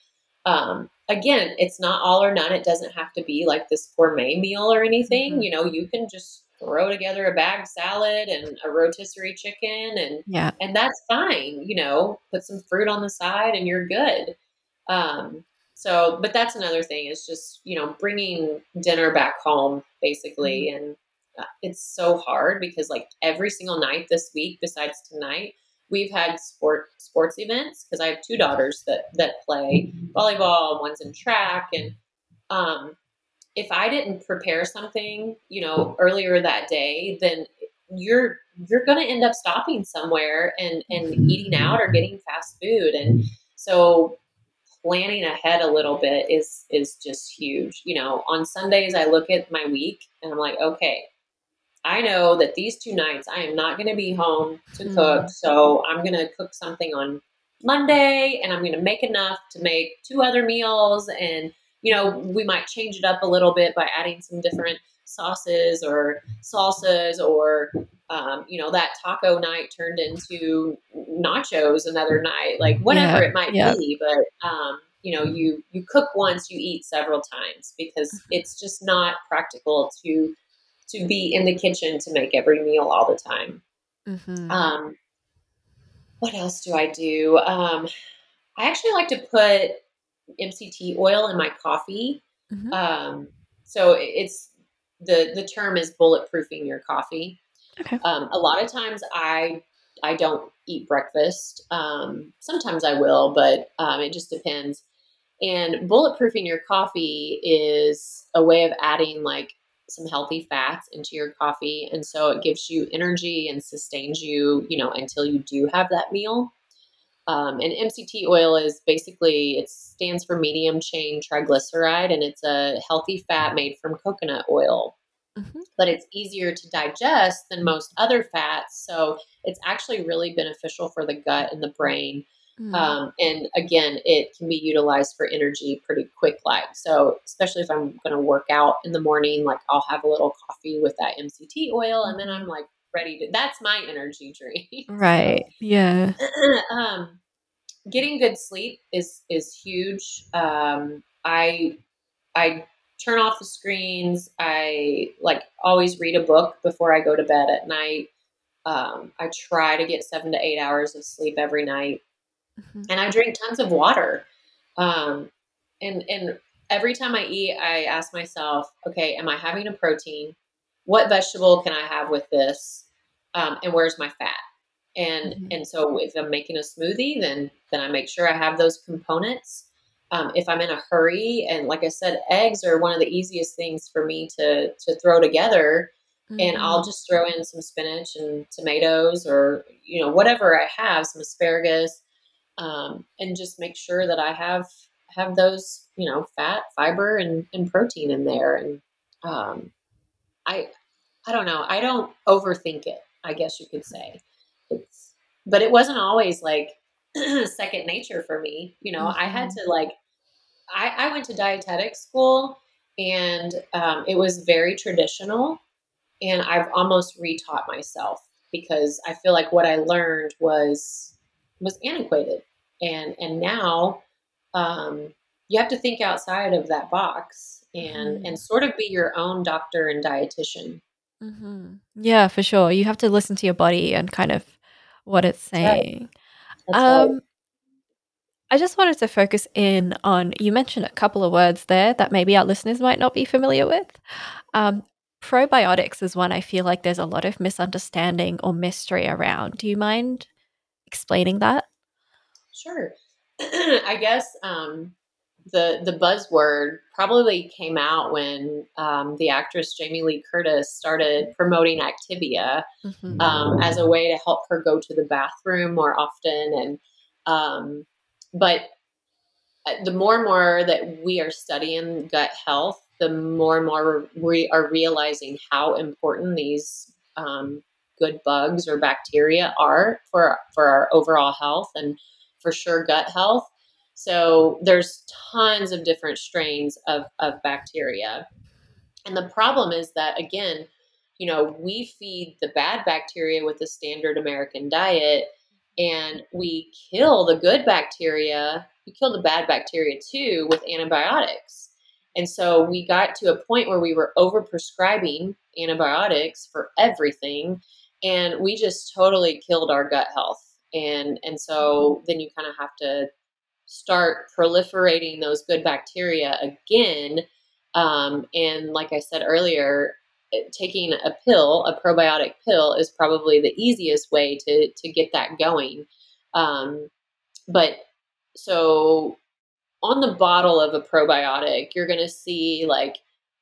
um, again it's not all or none it doesn't have to be like this gourmet meal or anything mm-hmm. you know you can just throw together a bag salad and a rotisserie chicken and yeah. and that's fine you know put some fruit on the side and you're good. Um so but that's another thing is just you know bringing dinner back home basically mm-hmm. and uh, it's so hard because like every single night this week besides tonight we've had sport sports events because i have two daughters that that play volleyball one's in track and um if I didn't prepare something, you know, earlier that day, then you're you're going to end up stopping somewhere and and eating out or getting fast food and so planning ahead a little bit is is just huge. You know, on Sundays I look at my week and I'm like, okay, I know that these two nights I am not going to be home to mm. cook, so I'm going to cook something on Monday and I'm going to make enough to make two other meals and you know, we might change it up a little bit by adding some different sauces or salsas or um, you know that taco night turned into nachos another night like whatever yeah, it might yeah. be but um, you know you you cook once you eat several times because it's just not practical to to be in the kitchen to make every meal all the time mm-hmm. um, what else do i do um, i actually like to put MCT oil in my coffee. Mm-hmm. Um, so it's the the term is bulletproofing your coffee. Okay. Um, a lot of times I I don't eat breakfast. Um, sometimes I will, but um, it just depends. And bulletproofing your coffee is a way of adding like some healthy fats into your coffee, and so it gives you energy and sustains you, you know, until you do have that meal. Um, and MCT oil is basically it stands for medium chain triglyceride, and it's a healthy fat made from coconut oil. Mm-hmm. But it's easier to digest than most other fats, so it's actually really beneficial for the gut and the brain. Mm. Um, and again, it can be utilized for energy pretty quick. Like so, especially if I'm going to work out in the morning, like I'll have a little coffee with that MCT oil, and then I'm like ready to. That's my energy drink. Right. Yeah. um, getting good sleep is is huge. Um, I I turn off the screens. I like always read a book before I go to bed at night. Um, I try to get seven to eight hours of sleep every night, mm-hmm. and I drink tons of water. Um, and and every time I eat, I ask myself, okay, am I having a protein? What vegetable can I have with this? Um, and where's my fat? And mm-hmm. and so if I'm making a smoothie, then then I make sure I have those components. Um, if I'm in a hurry, and like I said, eggs are one of the easiest things for me to to throw together. Mm-hmm. And I'll mm-hmm. just throw in some spinach and tomatoes, or you know whatever I have, some asparagus, um, and just make sure that I have have those you know fat, fiber, and, and protein in there. And um, I I don't know. I don't overthink it. I guess you could say. It's, but it wasn't always like second nature for me. You know, mm-hmm. I had mm-hmm. to like, I, I went to dietetic school and um, it was very traditional. And I've almost retaught myself because I feel like what I learned was was antiquated. And and now um, you have to think outside of that box and mm-hmm. and sort of be your own doctor and dietitian. Mm-hmm. Yeah, for sure. You have to listen to your body and kind of what it's saying. Right. Um, right. I just wanted to focus in on you mentioned a couple of words there that maybe our listeners might not be familiar with. Um, probiotics is one I feel like there's a lot of misunderstanding or mystery around. Do you mind explaining that? Sure. I guess um, the the buzzword probably came out when um, the actress Jamie Lee Curtis started promoting Activia mm-hmm. um, as a way to help her go to the bathroom more often. And um, but uh, the more and more that we are studying gut health, the more and more we are realizing how important these um, good bugs or bacteria are for for our overall health and for sure gut health. So there's tons of different strains of, of bacteria. And the problem is that, again, you know, we feed the bad bacteria with the standard American diet and we kill the good bacteria. We kill the bad bacteria too with antibiotics. And so we got to a point where we were overprescribing antibiotics for everything and we just totally killed our gut health. And and so then you kind of have to start proliferating those good bacteria again. Um, and like I said earlier, eh, taking a pill, a probiotic pill, is probably the easiest way to to get that going. Um, but so on the bottle of a probiotic, you're going to see like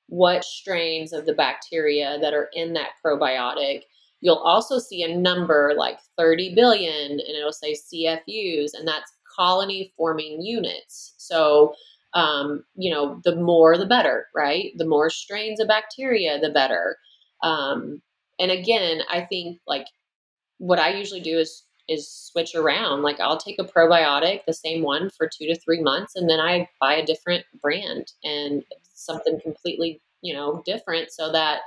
what strains of the bacteria that are in that probiotic. You'll also see a number like 30 billion, and it'll say CFUs, and that's colony forming units. So, um, you know, the more the better, right? The more strains of bacteria, the better. Um, and again, I think like what I usually do is is switch around. Like I'll take a probiotic, the same one for two to three months, and then I buy a different brand and something completely, you know, different so that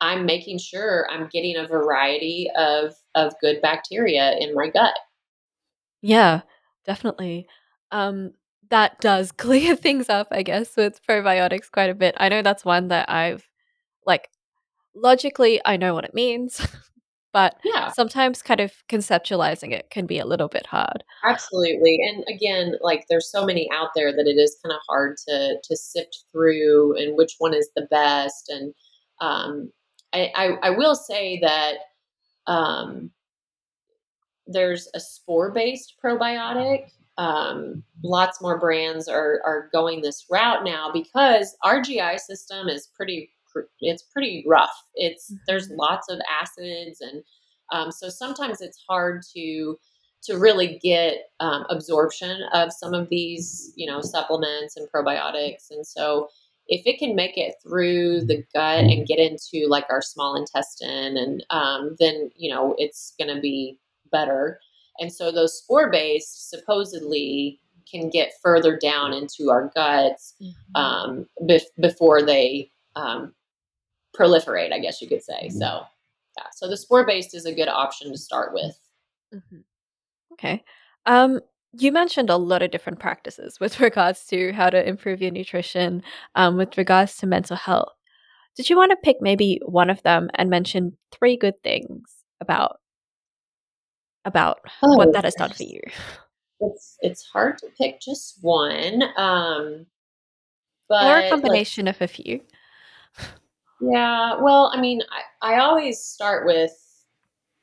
I'm making sure I'm getting a variety of of good bacteria in my gut. Yeah definitely. Um, that does clear things up, I guess, with probiotics quite a bit. I know that's one that I've like logically I know what it means, but yeah. sometimes kind of conceptualizing it can be a little bit hard. Absolutely. And again, like there's so many out there that it is kind of hard to to sift through and which one is the best. And um I, I, I will say that um there's a spore based probiotic. Um, lots more brands are, are going this route now because our GI system is pretty it's pretty rough. It's mm-hmm. there's lots of acids and um, so sometimes it's hard to to really get um, absorption of some of these you know supplements and probiotics and so if it can make it through the gut and get into like our small intestine and um, then you know it's going to be better. And so those spore based supposedly can get further down into our guts mm-hmm. um, bef- before they um, proliferate, I guess you could say. So, yeah. So the spore based is a good option to start with. Mm-hmm. Okay. Um, you mentioned a lot of different practices with regards to how to improve your nutrition, um, with regards to mental health. Did you want to pick maybe one of them and mention three good things about about oh, what that has done for you? It's it's hard to pick just one, um, but or a combination like, of a few. Yeah, well, I mean, I, I always start with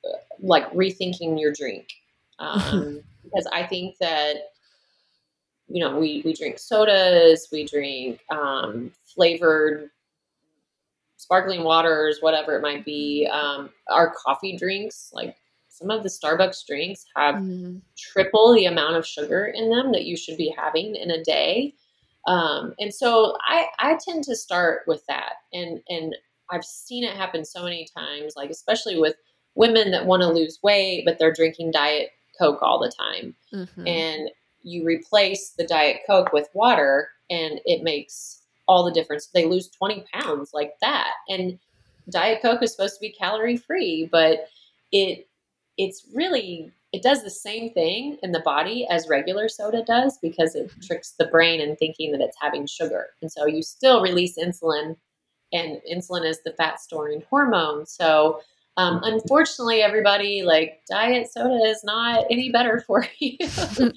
uh, like rethinking your drink um, because I think that you know we we drink sodas, we drink um, flavored sparkling waters, whatever it might be. Um, our coffee drinks, like some of the Starbucks drinks, have mm. triple the amount of sugar in them that you should be having in a day. Um, and so I, I tend to start with that. And, and I've seen it happen so many times, like especially with women that want to lose weight, but they're drinking diet Coke all the time. Mm-hmm. And you replace the diet Coke with water and it makes all the difference. They lose 20 pounds like that. And diet Coke is supposed to be calorie free, but it, it's really it does the same thing in the body as regular soda does because it tricks the brain in thinking that it's having sugar. And so you still release insulin, and insulin is the fat storing hormone. So um, unfortunately, everybody, like diet soda is not any better for you. so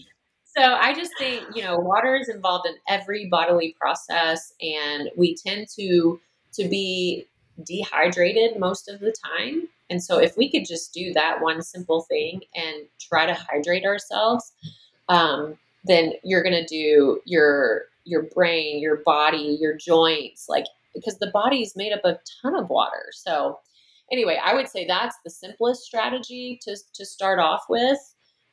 I just think, you know, water is involved in every bodily process, and we tend to to be dehydrated most of the time. And so, if we could just do that one simple thing and try to hydrate ourselves, um, then you're going to do your your brain, your body, your joints, like because the body is made up of a ton of water. So, anyway, I would say that's the simplest strategy to to start off with.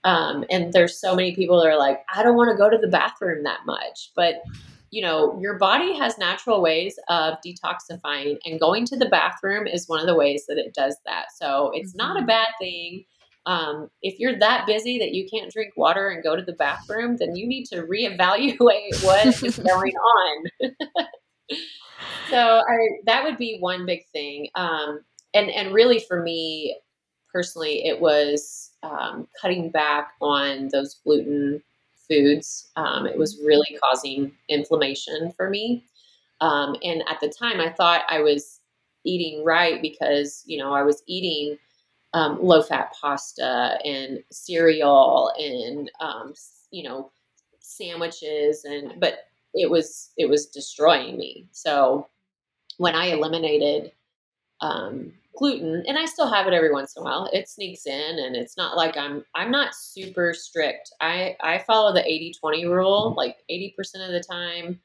Um, and there's so many people that are like, I don't want to go to the bathroom that much, but you know, your body has natural ways of detoxifying, and going to the bathroom is one of the ways that it does that. So it's mm-hmm. not a mm-hmm. bad thing. Um, if you're that busy that you can't drink water and go to the bathroom, then you need to reevaluate what is going on. so I, that would be one big thing. Um, and and really for me personally, it was um, cutting back on those gluten foods. Um, it was really causing inflammation for me. Um, and at the time, I thought I was eating right because, you know, I was eating um, low fat pasta and cereal and, um, you know, sandwiches and, but it was, it was destroying me. So when I eliminated um, gluten and i still have it every once in a while it sneaks in and it's not like i'm i'm not super strict i i follow the 80 20 rule like 80% of the time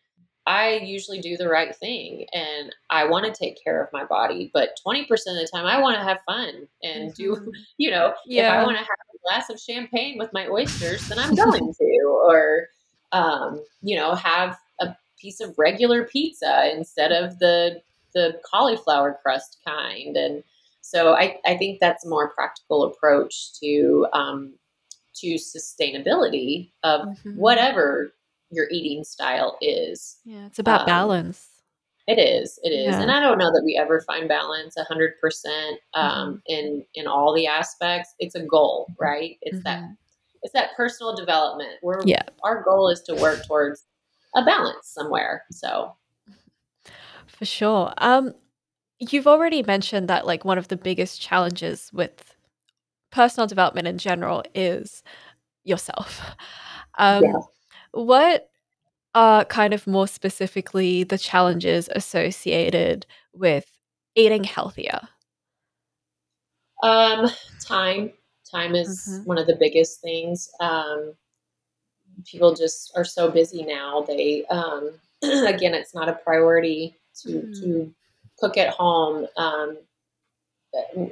i usually do the right thing and i want to take care of my body but 20% of the time i want to have fun and do mm-hmm. you know yeah. if i want to have a glass of champagne with my oysters then i'm going to or um, you know have a piece of regular pizza instead of the the cauliflower crust kind. And so I, I think that's a more practical approach to um, to sustainability of mm-hmm. whatever your eating style is. Yeah, it's about um, balance. It is. It is. Yeah. And I don't know that we ever find balance 100% um, mm-hmm. in in all the aspects. It's a goal, right? It's mm-hmm. that it's that personal development. Where yeah. our goal is to work towards a balance somewhere. So for sure. Um, you've already mentioned that like one of the biggest challenges with personal development in general is yourself. Um, yeah. What are kind of more specifically the challenges associated with eating healthier? Um, time. Time is mm-hmm. one of the biggest things. Um, people just are so busy now. They, um, again, it's not a priority to mm. to cook at home. Um,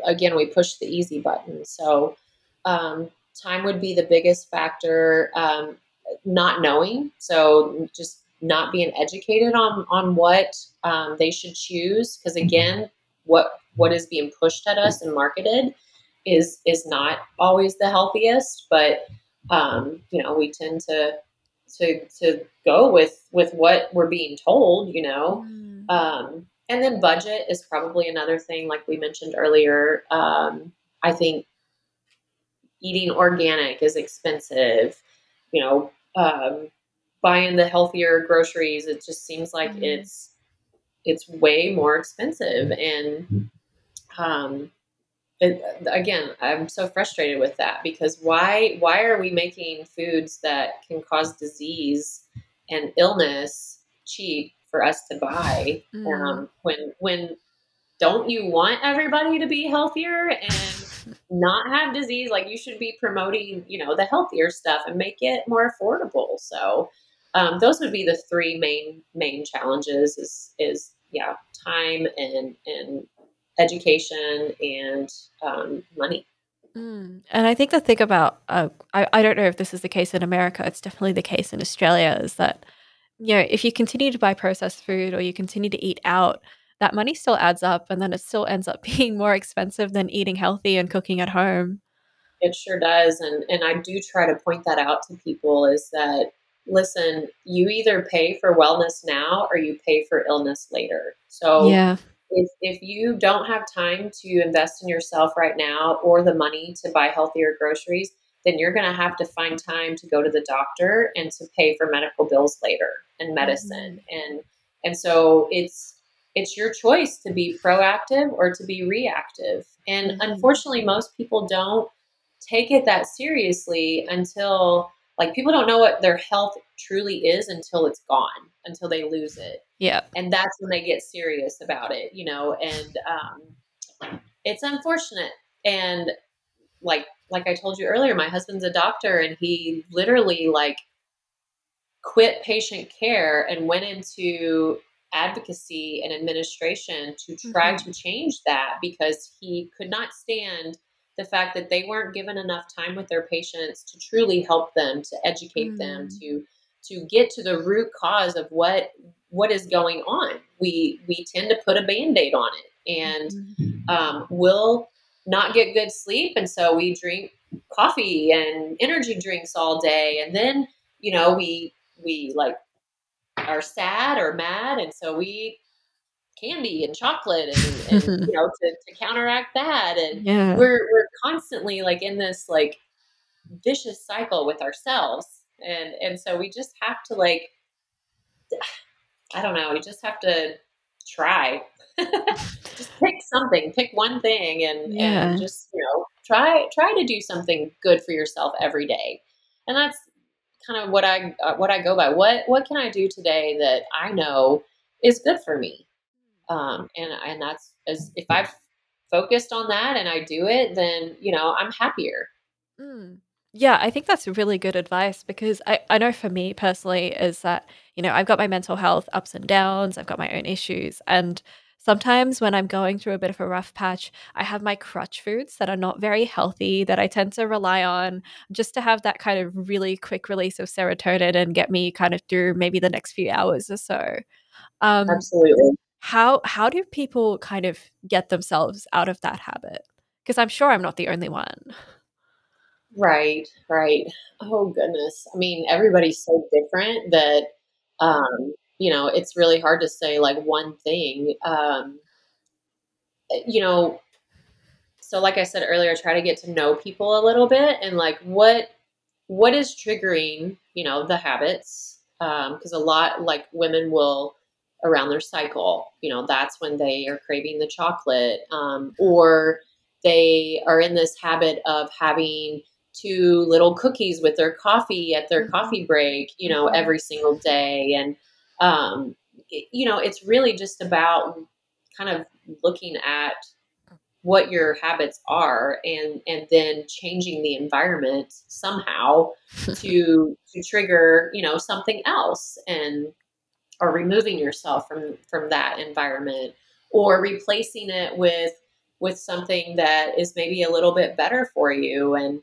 again, we push the easy button. So um, time would be the biggest factor. Um, not knowing, so just not being educated on on what um, they should choose. Because again, what what is being pushed at us and marketed is is not always the healthiest. But um, you know, we tend to to to go with with what we're being told. You know. Mm um, and then budget is probably another thing, like we mentioned earlier. Um, I think eating organic is expensive. You know, um, buying the healthier groceries, it just seems like mm-hmm. it's it's way more expensive, and um, it, again, I'm so frustrated with that because why why are we making foods that can cause disease and illness cheap for us to buy mm. um, when when don't you want everybody to be healthier and not have disease like you should be promoting you know the healthier stuff and make it more affordable so um, those would be the three main main challenges is is yeah time and and education and um, money Mm. And I think the thing about, uh, I, I don't know if this is the case in America, it's definitely the case in Australia, is that you know, if you continue to buy processed food or you continue to eat out, that money still adds up and then it still ends up being more expensive than eating healthy and cooking at home. It sure does. And and I do try to point that out to people is that listen, you either pay for wellness now or you pay for illness later. So yeah. If, if you don't have time to invest in yourself right now or the money to buy healthier groceries, then you're going to have to find time to go to the doctor and to pay for medical bills later and medicine. Mm-hmm. and and so it's it's your choice to be proactive or to be reactive. And mm-hmm. unfortunately most people don't take it that seriously until like people don't know what their health truly is until it's gone until they lose it. Yeah. And that's when they get serious about it you know and um, it's unfortunate. And like like I told you earlier, my husband's a doctor and he literally like quit patient care and went into advocacy and administration to try mm-hmm. to change that because he could not stand the fact that they weren't given enough time with their patients to truly help them to educate mm. them to to get to the root cause of what what is going on we we tend to put a band-aid on it and mm-hmm. um, we'll not get good sleep and so we drink coffee and energy drinks all day. And then you know we we like are sad or mad and so we eat candy and chocolate and, and you know to, to counteract that. And yeah. we're we're constantly like in this like vicious cycle with ourselves. And and so we just have to like i don't know we just have to try just pick something, pick one thing, and, yeah. and just you know try try to do something good for yourself every day. And that's kind of what I uh, what I go by. What what can I do today that I know is good for me? Um, and and that's as if I've focused on that and I do it, then you know I'm happier. Mm. Yeah, I think that's really good advice because I, I know for me personally is that, you know, I've got my mental health ups and downs, I've got my own issues. And Sometimes when I'm going through a bit of a rough patch, I have my crutch foods that are not very healthy that I tend to rely on just to have that kind of really quick release of serotonin and get me kind of through maybe the next few hours or so. Um, Absolutely. How how do people kind of get themselves out of that habit? Because I'm sure I'm not the only one. Right, right. Oh goodness. I mean, everybody's so different that um, you know, it's really hard to say like one thing. Um, you know, so like I said earlier, try to get to know people a little bit and like what what is triggering, you know, the habits. Because um, a lot like women will around their cycle, you know, that's when they are craving the chocolate, um, or they are in this habit of having two little cookies with their coffee at their mm-hmm. coffee break, you know, mm-hmm. every single day. And um, it, you know, it's really just about kind of looking at what your habits are and and then changing the environment somehow to to trigger you know something else and or removing yourself from from that environment or replacing it with with something that is maybe a little bit better for you and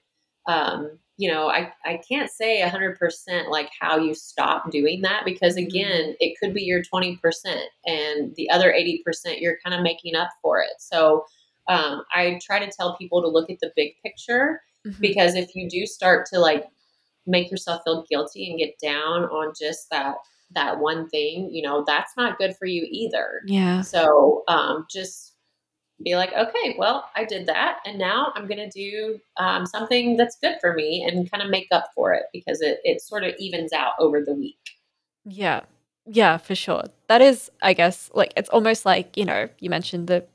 um, you know, I, I can't say 100% like how you stop doing that because, mm-hmm. again, it could be your 20% and the other 80% you're kind of making up for it. So um, I try to tell people to look at the big picture mm-hmm. because if you do start to like make yourself feel guilty and get down on just that that one thing, you know, that's not good for you either. Yeah. So um, just be like, okay, well, I did that, and now I'm going to do um, something that's good for me and kind of make up for it because it it sort of evens out over the week. Yeah. Yeah, for sure. That is, I guess, like it's almost like, you know, you mentioned the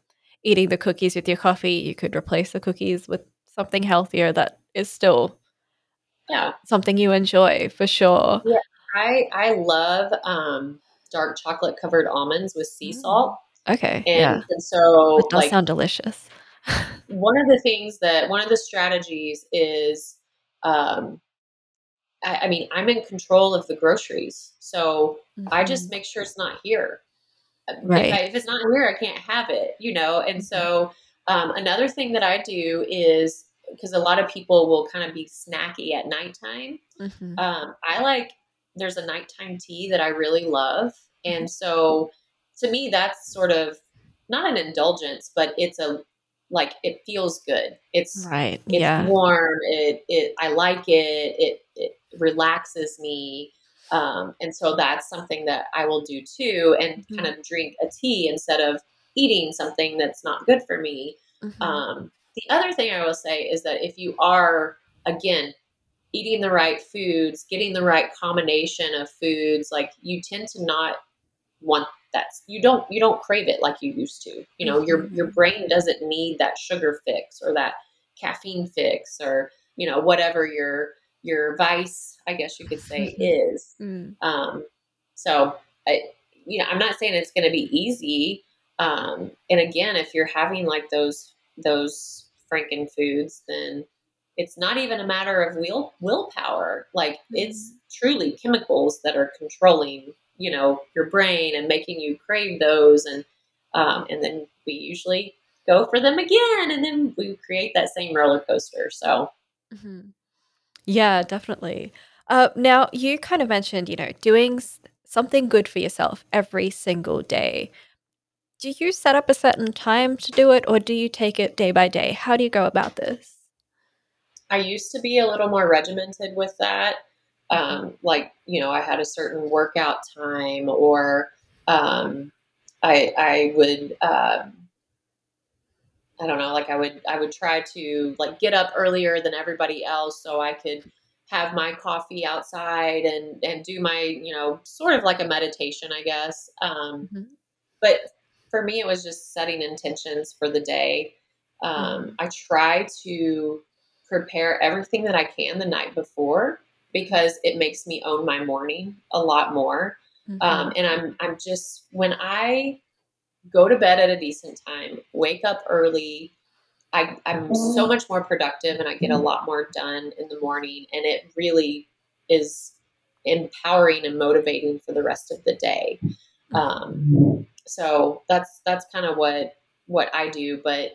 eating the cookies with your coffee. You could replace the cookies with something healthier that is still Yeah, something you enjoy for sure. Yeah. I I love um, dark chocolate covered almonds with sea Mm. salt, Okay. and Yeah. and so it does like sound delicious. one of the things that one of the strategies is um, I, I mean i'm in control of the groceries so i just make sure it's not here Right. if, I, if it's not here i can't have it you know and so um, another thing that i do is because a lot of people will kind of be snacky at nighttime Mhm. um, I like there's a nighttime tea that I really love, and so to me that's sort of not an indulgence, but it's a like it feels good. It's Right. it's Yeah. warm. It it I like it. It it relaxes me. Um, and so that's something that I will do too, and Mhm. kind of drink a tea instead of eating something that's not good for me. Mhm. Um, the other thing I will say is that if you are, again, eating the right foods, getting the right combination of foods, like you tend to not want that. You don't you don't crave it like you used to. You know, your your Mhm. brain doesn't need that sugar fix or that caffeine fix or you know whatever your your vice, I guess you could say, is. Mm. Um, so, I, you know, I'm not saying it's going to be easy. Um, and again, if you're having like those those Franken foods, then it's not even a matter of will willpower. Like it's truly chemicals that are controlling, you know, your brain and making you crave those, and um, and then we usually go for them again, and then we create that same roller coaster. So, mm-hmm. Yeah, definitely. Uh, now, you kind of mentioned, you know, doing s- something good for yourself every single day. Do you set up a certain time to do it, or do you take it day by day? How do you go about this? I used to be a little more regimented with that. Um, like, you know, I had a certain workout time, or um, I, I would, um, I don't know, like I would, I would try to like get up earlier than everybody else so I could have my coffee outside and and do my, you know, sort of like a meditation, I guess. Um, Mhm. but for me, it was just setting intentions for the day. Um, I try to prepare everything that I can the night before because it makes me own my morning a lot more. Mhm. Um, and I'm I'm just when I go to bed at a decent time, wake up early, I, I'm so much more productive and I get a lot more done in the morning, and it really is empowering and motivating for the rest of the day. Um, so that's that's kind of what what I do, but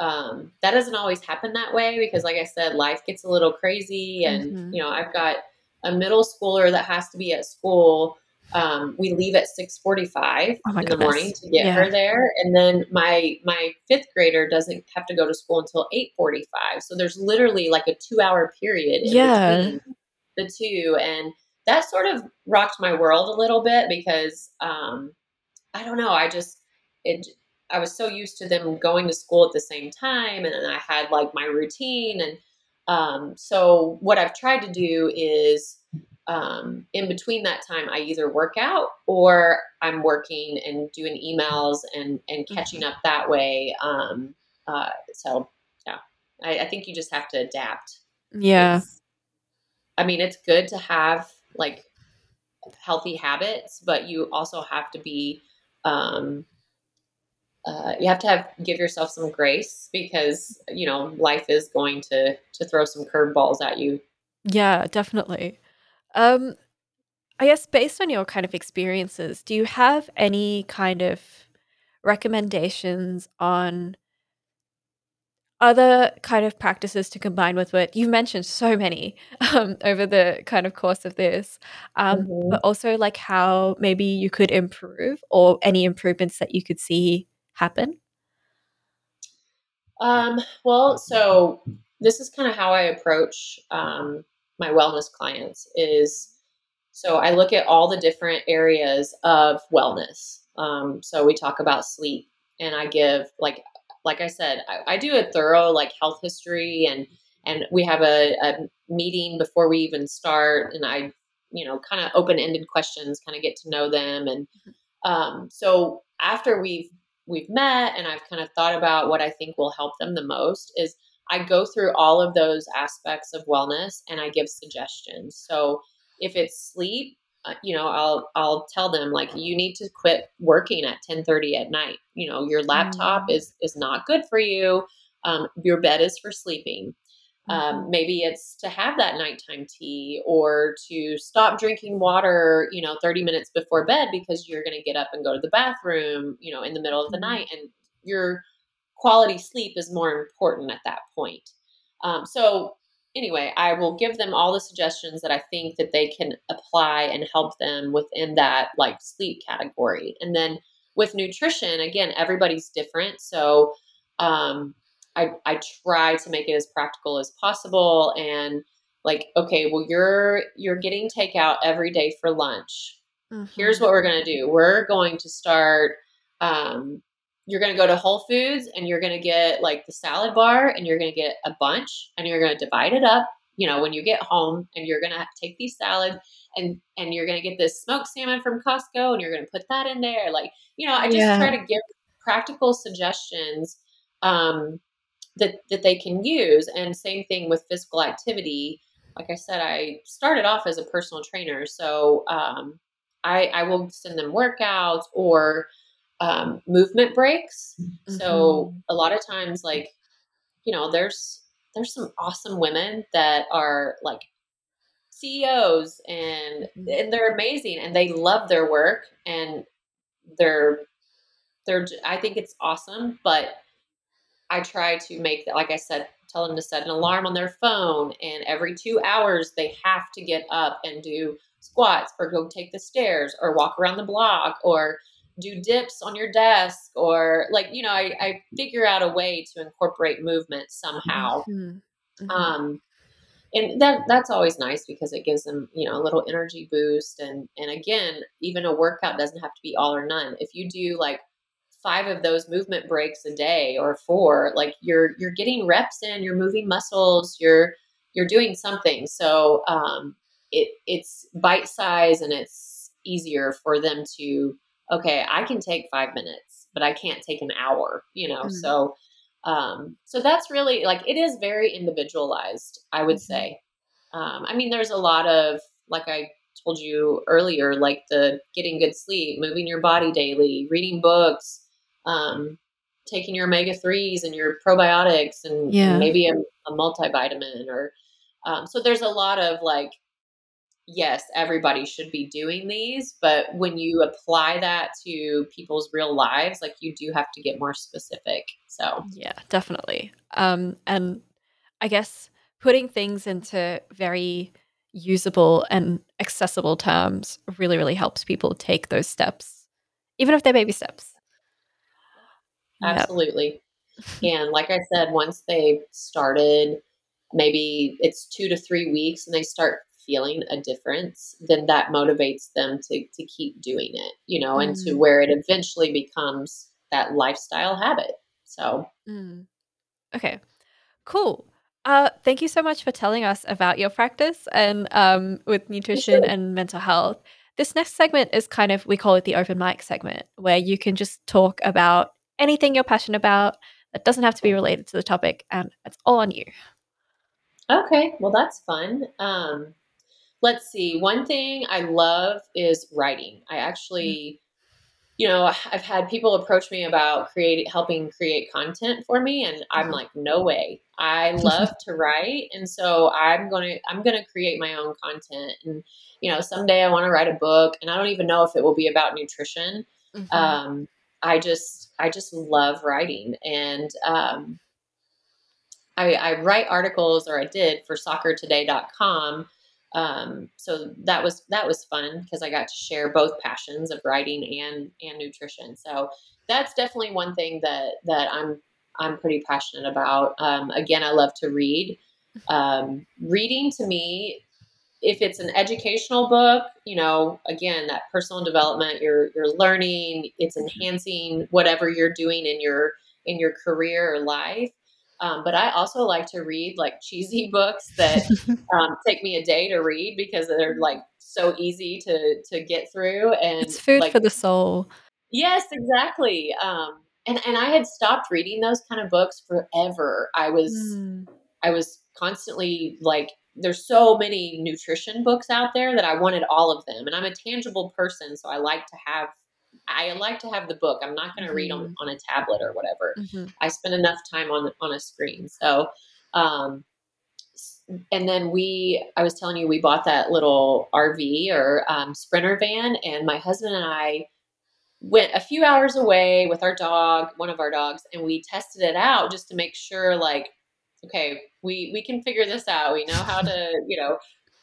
um, that doesn't always happen that way because, like I said, life gets a little crazy, and Mhm. you know I've got a middle schooler that has to be at school. Um, we leave at six forty-five Oh my in the morning to get Yeah. her there, and then my my fifth grader doesn't have to go to school until eight forty-five. So there's literally like a two-hour period in Yeah. between the two, and that sort of rocked my world a little bit because um, I don't know. I just it. I was so used to them going to school at the same time, and then I had like my routine, and um, so what I've tried to do is um, in between that time, I either work out or I'm working and doing emails and and catching up that way. Um, uh, so yeah, I, I think you just have to adapt. Yeah. It's, I mean, it's good to have like healthy habits, but you also have to be, um, uh, you have to have give yourself some grace because you know life is going to to throw some curveballs at you. Yeah, definitely. Um, I guess based on your kind of experiences, do you have any kind of recommendations on other kind of practices to combine with it? You've mentioned so many um, over the kind of course of this, um, but also like how maybe you could improve or any improvements that you could see happen. Um, well, so this is kind of how I approach um, my wellness clients is So I look at all the different areas of wellness. Um, so we talk about sleep, and I give like like I said, I, I do a thorough like health history and and we have a, a meeting before we even start and I you know kind of open ended questions, kind of get to know them and um, so after we've we've met and I've kind of thought about what I think will help them the most is I go through all of those aspects of wellness and I give suggestions. So if it's sleep, uh, you know, I'll I'll tell them like you need to quit working at 10:30 at night. You know, your laptop mm. is is not good for you. Um, your bed is for sleeping. Um, mm-hmm. maybe it's to have that nighttime tea or to stop drinking water, you know, 30 minutes before bed because you're going to get up and go to the bathroom, you know, in the middle of the mm-hmm. night. And your quality sleep is more important at that point. Um, so anyway, I will give them all the suggestions that I think that they can apply and help them within that like sleep category. And then with nutrition, again, everybody's different. So um, I, I try to make it as practical as possible and like, okay, well, you're you're getting takeout every day for lunch. Mm-hmm. Here's what we're gonna do. We're going to start um, you're going to go to Whole Foods and you're going to get like the salad bar and you're going to get a bunch and you're going to divide it up, you know, when you get home and you're going to take these salads and and you're going to get this smoked salmon from Costco and you're going to put that in there. Like, you know, I just yeah. try to give practical suggestions um, that that they can use and same thing with physical activity. Like I said, I started off as a personal trainer, so um, I, I will send them workouts or um, movement breaks. Mm-hmm. So a lot of times, like you know, there's there's some awesome women that are like CEOs and mm-hmm. and they're amazing and they love their work and they're they're I think it's awesome, but I try to make that like I said, tell them to set an alarm on their phone and every 2 hours they have to get up and do squats or go take the stairs or walk around the block or do dips on your desk or like you know I, I figure out a way to incorporate movement somehow mm-hmm. Mm-hmm. um and that that's always nice because it gives them you know a little energy boost and and again even a workout doesn't have to be all or none if you do like five of those movement breaks a day or four like you're you're getting reps in you're moving muscles you're you're doing something so um it it's bite size and it's easier for them to okay, I can take five minutes, but I can't take an hour, you know? Mm-hmm. So, um, so that's really like, it is very individualized, I would mm-hmm. say. Um, I mean, there's a lot of, like I told you earlier, like the getting good sleep, moving your body daily, reading books, um, taking your omega 3s and your probiotics and, yeah. and maybe a, a, multivitamin or, um, so there's a lot of like yes, everybody should be doing these, but when you apply that to people's real lives, like you do have to get more specific. So, yeah, definitely. Um, and I guess putting things into very usable and accessible terms really, really helps people take those steps, even if they're baby steps. Absolutely. Yep. and like I said, once they started, maybe it's two to three weeks and they start feeling a difference, then that motivates them to to keep doing it, you know, mm. and to mm. where it eventually becomes that lifestyle habit. So, mm. okay, cool. Uh, thank you so much for telling us about your practice and um, with nutrition and mental health. This next segment is kind of, we call it the open mic segment, where you can just talk about anything you're passionate about that doesn't have to be related to the topic, and it's all on you. Okay, well, that's fun. Um, let's see. One thing I love is writing. I actually, you know, I've had people approach me about creating, helping create content for me, and I'm mm-hmm. like, no way. I love to write, and so I'm gonna, I'm gonna create my own content. And you know, someday I want to write a book, and I don't even know if it will be about nutrition. Mm-hmm. Um, I just, I just love writing, and um, I, I write articles, or I did for SoccerToday.com um, so that was that was fun because I got to share both passions of writing and and nutrition. So that's definitely one thing that that I'm I'm pretty passionate about. Um, again, I love to read. Um, reading to me if it's an educational book, you know, again, that personal development, you're you're learning, it's enhancing whatever you're doing in your in your career or life. Um, but I also like to read like cheesy books that um, take me a day to read because they're like so easy to to get through. And it's food like, for the soul. Yes, exactly. Um, and and I had stopped reading those kind of books forever. I was mm. I was constantly like there's so many nutrition books out there that I wanted all of them. And I'm a tangible person, so I like to have I like to have the book. I'm not going to mm-hmm. read on, mm-hmm. on a tablet or whatever. Mm-hmm. I spend enough time on on a screen. So um and then we I was telling you we bought that little RV or um, sprinter van and my husband and I went a few hours away with our dog, one of our dogs, and we tested it out just to make sure like okay, we we can figure this out. We know how to, you know,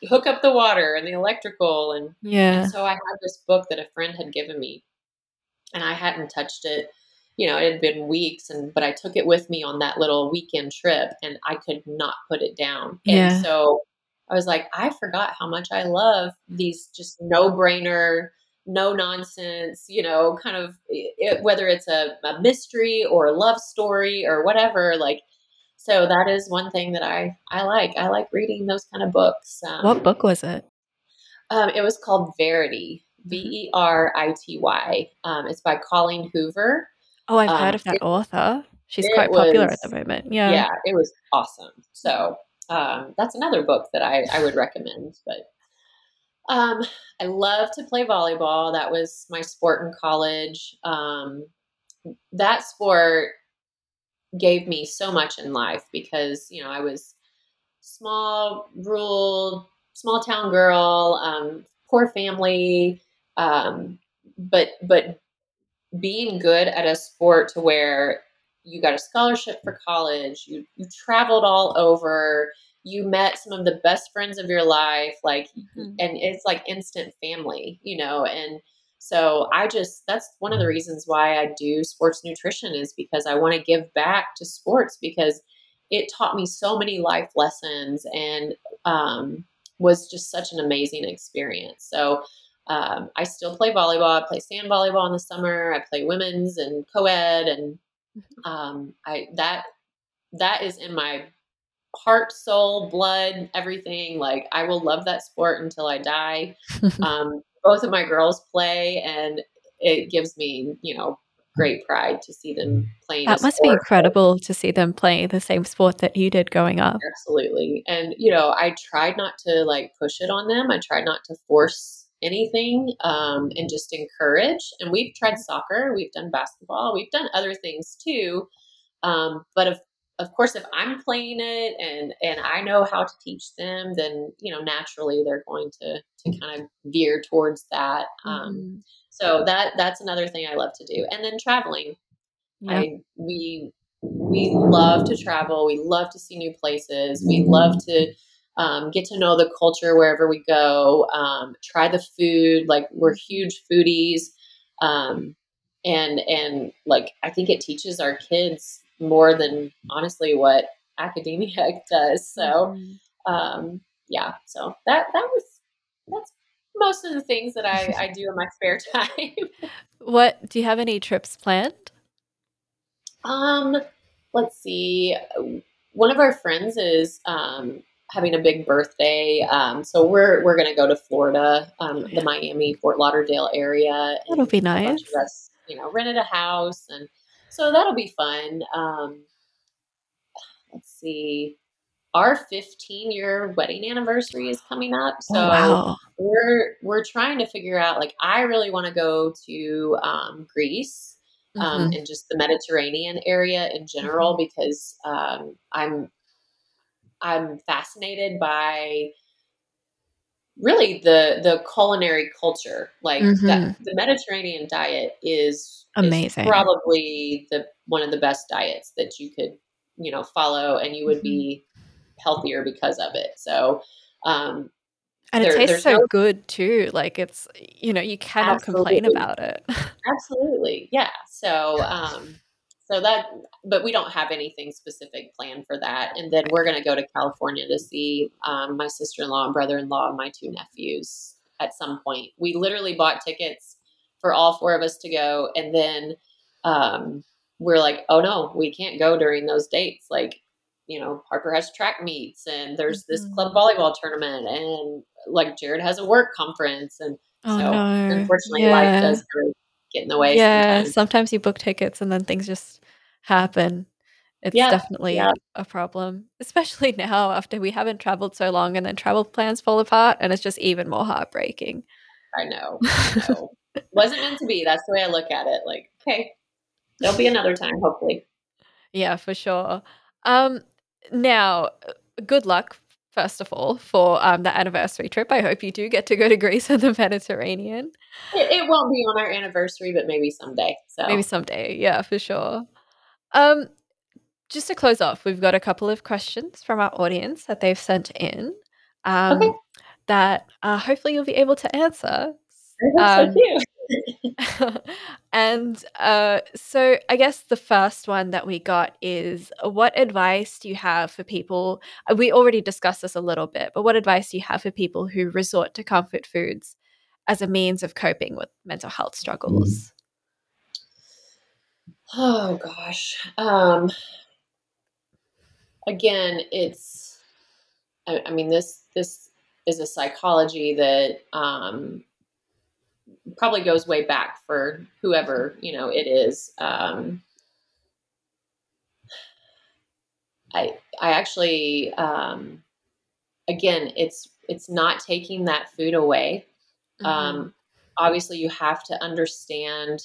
hook up the water and the electrical and yeah. And so I had this book that a friend had given me and I hadn't touched it. You know, it had been weeks and but I took it with me on that little weekend trip and I could not put it down. Yeah. And so I was like, I forgot how much I love these just no-brainer no nonsense, you know, kind of it, whether it's a, a, mystery or a love story or whatever, like so that is one thing that I I like. I like reading those kind of books. Um, what book was it? Um, it was called Verity, mm-hmm. V E R I T Y. Um, it's by Colleen Hoover. Oh, I've heard um, of that it, author. She's quite popular was, at the moment. Yeah, yeah, it was awesome. So um, that's another book that I I would recommend. But um, I love to play volleyball. That was my sport in college. Um, that sport gave me so much in life because you know I was small, rural, small town girl, um, poor family, um, but but being good at a sport to where you got a scholarship for college, you you traveled all over, you met some of the best friends of your life, like, mm-hmm. and it's like instant family, you know, and so I just, that's one of the reasons why I do sports nutrition is because I want to give back to sports because it taught me so many life lessons and um, was just such an amazing experience. So um, I still play volleyball. I play sand volleyball in the summer. I play women's and co-ed, and mm-hmm. um, I that that is in my heart, soul, blood, everything. Like I will love that sport until I die. um, both of my girls play, and it gives me, you know, great pride to see them playing. That must be incredible to see them play the same sport that you did growing up. Absolutely. And, you know, I tried not to like push it on them. I tried not to force anything um, and just encourage. And we've tried soccer, we've done basketball, we've done other things too. Um, but if of course if i'm playing it and and i know how to teach them then you know naturally they're going to to kind of veer towards that um, mm-hmm. so that that's another thing i love to do. And then traveling. Yep. i we we love to travel. We love to see new places. We love to um, get to know the culture wherever we go um, try the food. Like we're huge foodies um, and and like i think it teaches our kids more than honestly what academia does. So, mm-hmm. um, yeah, so that that was that's most of the things that I, I do in my spare time. what do you have any trips planned? Um, let's see. One of our friends is um, having a big birthday, um, so we're we're gonna go to Florida, um, the Miami Fort Lauderdale area. That'll be nice. Us, you know, rented a house and so that'll be fun. Um, let's see. Our 15 year wedding anniversary is coming up. Oh, so oh, wow. we're we're trying to figure out like I really want to go to um, Greece um, mm-hmm. and just the Mediterranean area in general mm-hmm. because um, I'm I'm fascinated by really the the culinary culture like mm-hmm. that, the mediterranean diet is amazing is probably the one of the best diets that you could you know follow and you would mm-hmm. be healthier because of it so um and there, it tastes so no, good too like it's you know you cannot absolutely. complain about it absolutely yeah so um so that but we don't have anything specific planned for that. And then we're going to go to California to see um, my sister in law and brother in law and my two nephews at some point. We literally bought tickets for all four of us to go. And then um, we're like, oh no, we can't go during those dates. Like, you know, Harper has track meets and there's this mm-hmm. club volleyball tournament and like Jared has a work conference. And oh, so no. unfortunately, yeah. life does get in the way. Yeah. Sometimes. sometimes you book tickets and then things just happen. It's yeah, definitely yeah. a problem, especially now after we haven't traveled so long and then travel plans fall apart and it's just even more heartbreaking. I know. I know. Wasn't meant to be. That's the way I look at it. Like, okay, there'll be another time, hopefully. Yeah, for sure. Um, now, uh, good luck, first of all, for um, the anniversary trip. I hope you do get to go to Greece and the Mediterranean. It, it won't be on our anniversary, but maybe someday. So maybe someday. Yeah, for sure. Um, just to close off, we've got a couple of questions from our audience that they've sent in um, okay. that uh, hopefully you'll be able to answer. Um, so and uh, so I guess the first one that we got is what advice do you have for people? Uh, we already discussed this a little bit, but what advice do you have for people who resort to comfort foods as a means of coping with mental health struggles? Oh gosh. Um, again, it's. I, I, mean this this is a psychology that um, probably goes way back for whoever you know it is. Um, I I actually um, again it's it's not taking that food away. Mm-hmm. Um, obviously, you have to understand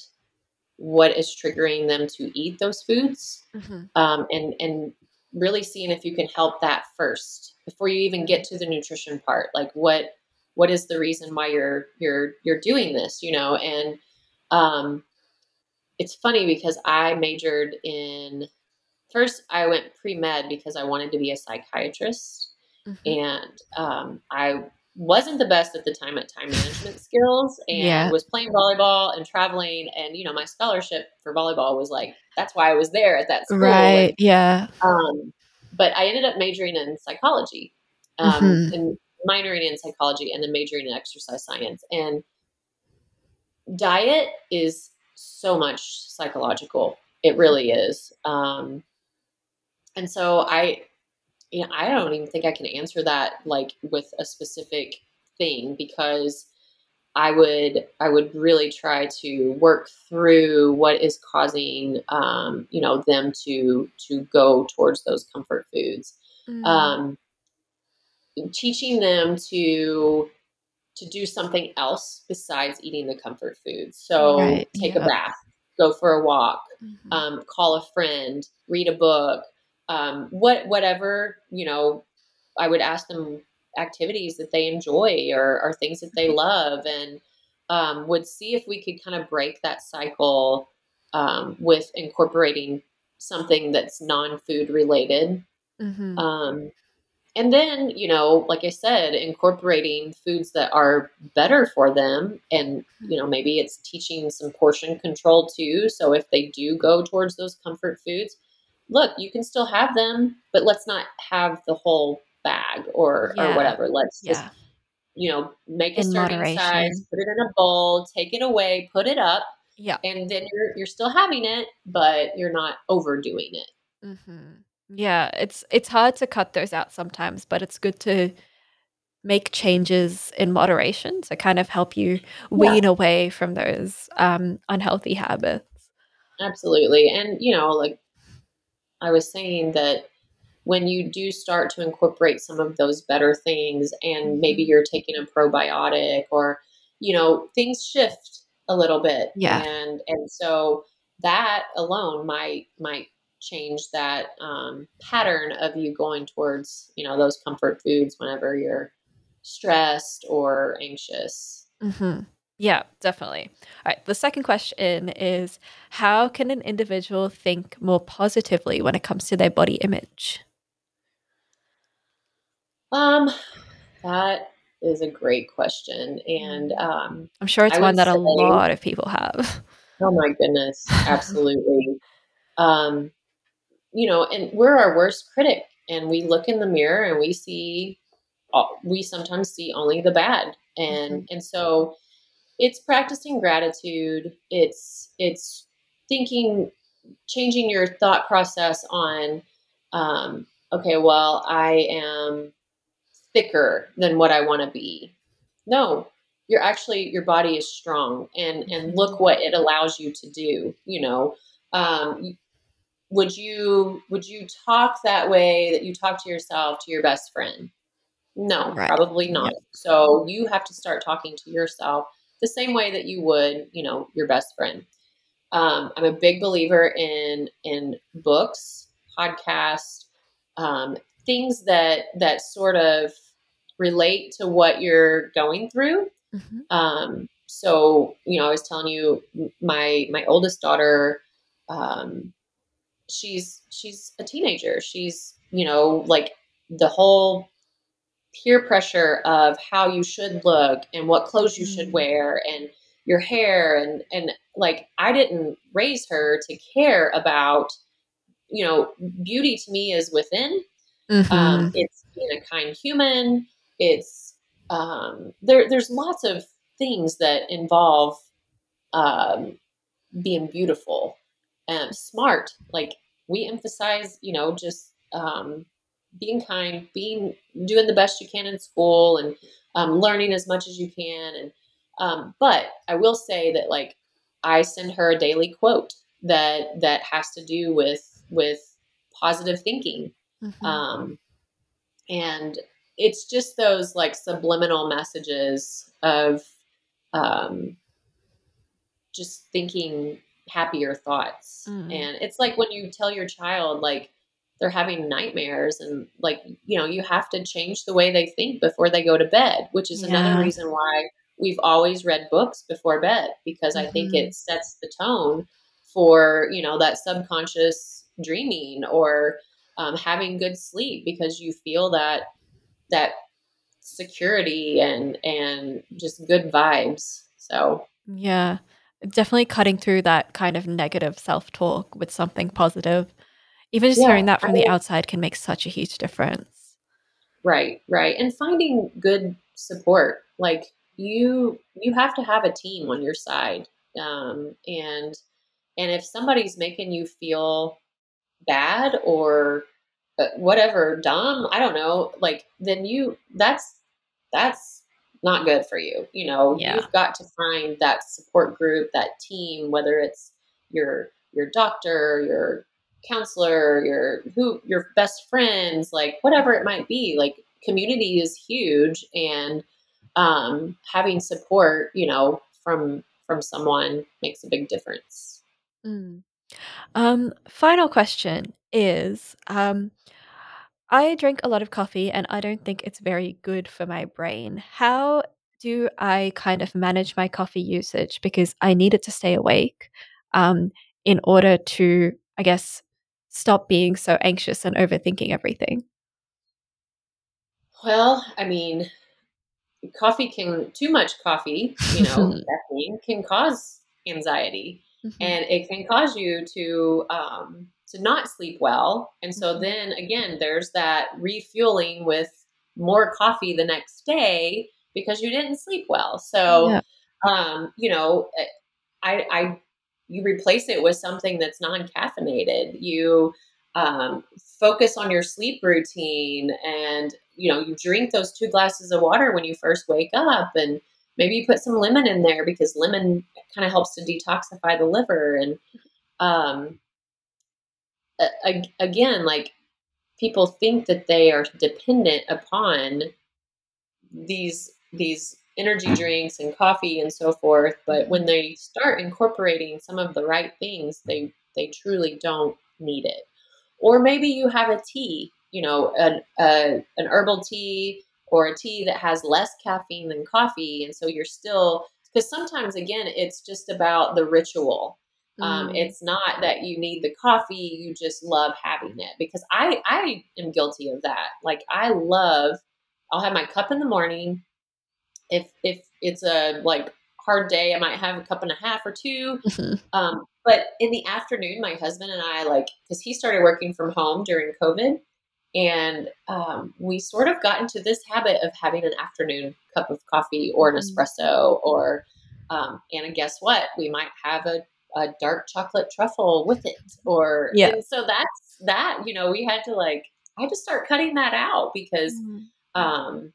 what is triggering them to eat those foods mm-hmm. um, and and really seeing if you can help that first before you even get to the nutrition part like what what is the reason why you're you're you're doing this you know and um it's funny because i majored in first i went pre-med because i wanted to be a psychiatrist mm-hmm. and um, i wasn't the best at the time at time management skills and yeah. was playing volleyball and traveling and you know my scholarship for volleyball was like that's why I was there at that school right and, yeah um, but I ended up majoring in psychology um, mm-hmm. and minoring in psychology and then majoring in exercise science and diet is so much psychological it really is um, and so I you know, I don't even think I can answer that like with a specific thing because I would I would really try to work through what is causing um, you know them to to go towards those comfort foods. Mm. Um, teaching them to to do something else besides eating the comfort food. So right. take yeah. a bath, go for a walk, mm-hmm. um, call a friend, read a book, um, what whatever you know i would ask them activities that they enjoy or, or things that they love and um, would see if we could kind of break that cycle um, with incorporating something that's non-food related mm-hmm. And then you know like i said incorporating foods that are better for them and you know maybe it's teaching some portion control too so if they do go towards those comfort foods look, you can still have them, but let's not have the whole bag or yeah. or whatever. Let's yeah. just you know make a in serving moderation. size, put it in a bowl, take it away, put it up. Yeah, and then you're you're still having it, but you're not overdoing it. Mm-hmm. Yeah, it's it's hard to cut those out sometimes, but it's good to make changes in moderation to kind of help you wean yeah. away from those um, unhealthy habits. Absolutely, and you know, like I was saying that when you do start to incorporate some of those better things and maybe mm-hmm. you're taking a probiotic or you know things shift a little bit yeah and and so that alone might might change that um, pattern of you going towards you know those comfort foods whenever you're stressed or anxious mm-hmm. Yeah, definitely. All right. The second question is How can an individual think more positively when it comes to their body image? Um, that is a great question. And mm. um, I'm sure it's I one that say, a lot of people have. Oh, my goodness. Absolutely. um, you know, and we're our worst critic, and we look in the mirror and we see, we sometimes see only the bad, and mm-hmm. and so it's practicing gratitude. It's it's thinking, changing your thought process on, um, okay, well, I am thicker than what I want to be. No, you're actually your body is strong and and look what it allows you to do you know um, would you would you talk that way that you talk to yourself to your best friend no right. probably not yep. so you have to start talking to yourself the same way that you would you know your best friend um, i'm a big believer in in books podcasts um, things that that sort of relate to what you're going through Mm-hmm. Um, so you know, I was telling you, my my oldest daughter, um, she's she's a teenager. She's you know like the whole peer pressure of how you should look and what clothes you should wear and your hair and and like I didn't raise her to care about you know beauty to me is within. Mm-hmm. Um, it's being a kind human. It's um, there, there's lots of things that involve um, being beautiful and smart. Like we emphasize, you know, just um, being kind, being doing the best you can in school, and um, learning as much as you can. And um, but I will say that like I send her a daily quote that that has to do with with positive thinking. Mm-hmm. Um, and it's just those like subliminal messages of um, just thinking happier thoughts. Mm. And it's like when you tell your child, like, they're having nightmares and like you know you have to change the way they think before they go to bed which is yeah. another reason why we've always read books before bed because mm-hmm. i think it mm-hmm. sets the tone for you know that subconscious dreaming or um, having good sleep because you feel that that security and and just good vibes. So yeah, definitely cutting through that kind of negative self talk with something positive. Even just yeah, hearing that from I the outside can make such a huge difference. Right, right, and finding good support. Like you, you have to have a team on your side, um, and and if somebody's making you feel bad or uh, whatever dumb i don't know like then you that's that's not good for you you know yeah. you've got to find that support group that team whether it's your your doctor your counselor your who your best friends like whatever it might be like community is huge and um, having support you know from from someone makes a big difference mm. um, final question is um, I drink a lot of coffee and I don't think it's very good for my brain. How do I kind of manage my coffee usage? Because I need it to stay awake um, in order to, I guess, stop being so anxious and overthinking everything. Well, I mean, coffee can, too much coffee, you know, caffeine can cause anxiety mm-hmm. and it can cause you to, um, to not sleep well. And so mm-hmm. then again, there's that refueling with more coffee the next day because you didn't sleep well. So, yeah. um, you know, eh, I, I, you replace it with something that's non-caffeinated. You um, focus on your sleep routine, and you know, you drink those two glasses of water when you first wake up, and maybe you put some lemon in there because lemon kind of helps to detoxify the liver. And um, again, like people think that they are dependent upon these these energy drinks and coffee and so forth but when they start incorporating some of the right things they they truly don't need it. Or maybe you have a tea you know an, a, an herbal tea or a tea that has less caffeine than coffee and so you're still because sometimes again it's just about the ritual um, mm. It's not that you need the coffee; you just love having it. Because I I am guilty of that. Like I love. I'll have my cup in the morning. If if it's a like hard day, I might have a cup and a half or 2 mm-hmm. um, but in the afternoon, my husband and I like because he started working from home during COVID, and um, we sort of got into this habit of having an afternoon cup of coffee or an mm-hmm. espresso, or um, and guess what? We might have a, a dark chocolate truffle with it, or yeah. So that's that. You know, we had to like I had to start cutting that out because. Mm-hmm. Um,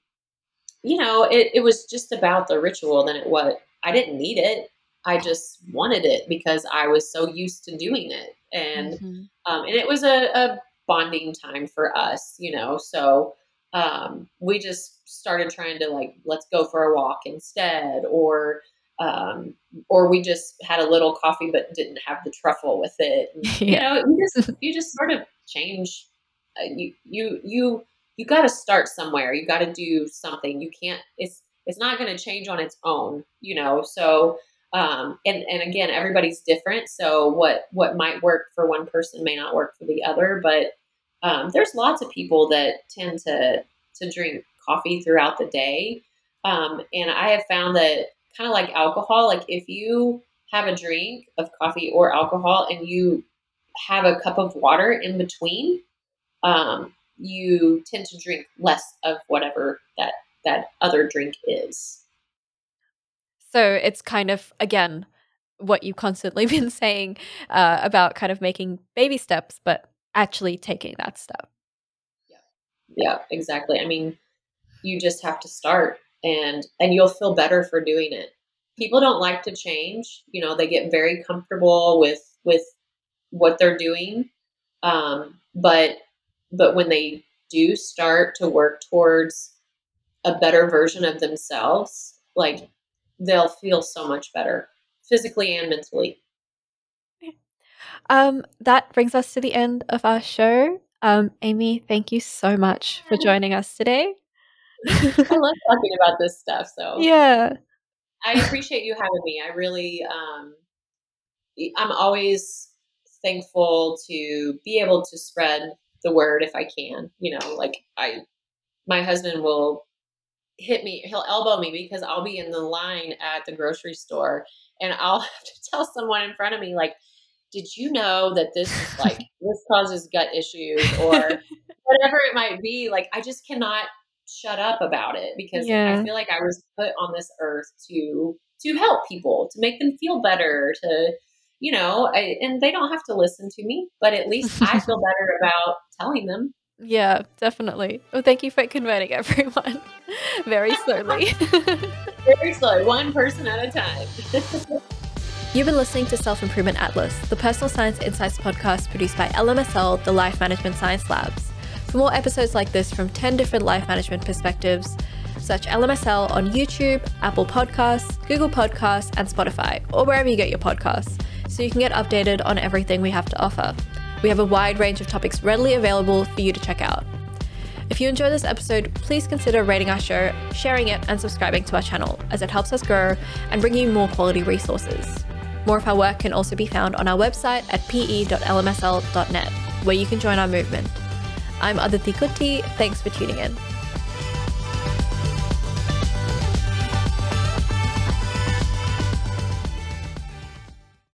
you know, it, it was just about the ritual than it was. I didn't need it. I just wanted it because I was so used to doing it. And mm-hmm. um, and it was a, a, bonding time for us, you know. So um, we just started trying to like let's go for a walk instead, or um, or we just had a little coffee but didn't have the truffle with it. And, yeah. You know, you just you just sort of change. Uh, you you you you got to start somewhere. You got to do something. You can't. It's it's not going to change on its own. You know. So um, and and again everybody's different so what what might work for one person may not work for the other but um, there's lots of people that tend to to drink coffee throughout the day um, and i have found that kind of like alcohol like if you have a drink of coffee or alcohol and you have a cup of water in between um, you tend to drink less of whatever that that other drink is so it's kind of, again, what you've constantly been saying uh, about kind of making baby steps, but actually taking that step. Yeah. Yeah, exactly. I mean, you just have to start and and you'll feel better for doing it. People don't like to change, you know, they get very comfortable with with what they're doing. Um, but but when they do start to work towards a better version of themselves, like they'll feel so much better physically and mentally. Um, that brings us to the end of our show. Um, Amy, thank you so much for joining us today. I love talking about this stuff. So yeah, I appreciate you having me. I really, um, I'm always thankful to be able to spread the word if I can. You know, like I, my husband will hit me, he'll elbow me because I'll be in the line at the grocery store and I'll have to tell someone in front of me, like, did you know that this is like, this causes gut issues or whatever it might be? Like, I just cannot shut up about it because yeah. I feel like I was put on this earth to, to help people, to make them feel better, to, you know, I, and they don't have to listen to me, but at least I feel better about telling them. Yeah, definitely. Well, thank you for converting everyone very slowly. very slowly, one person at a time. You've been listening to Self Improvement Atlas, the personal science insights podcast produced by LMSL, the Life Management Science Labs. For more episodes like this from 10 different life management perspectives, search LMSL on YouTube, Apple Podcasts, Google Podcasts, and Spotify, or wherever you get your podcasts, so you can get updated on everything we have to offer. We have a wide range of topics readily available for you to check out. If you enjoyed this episode, please consider rating our show, sharing it, and subscribing to our channel, as it helps us grow and bring you more quality resources. More of our work can also be found on our website at pe.lmsl.net, where you can join our movement. I'm Aditi Kutty. Thanks for tuning in.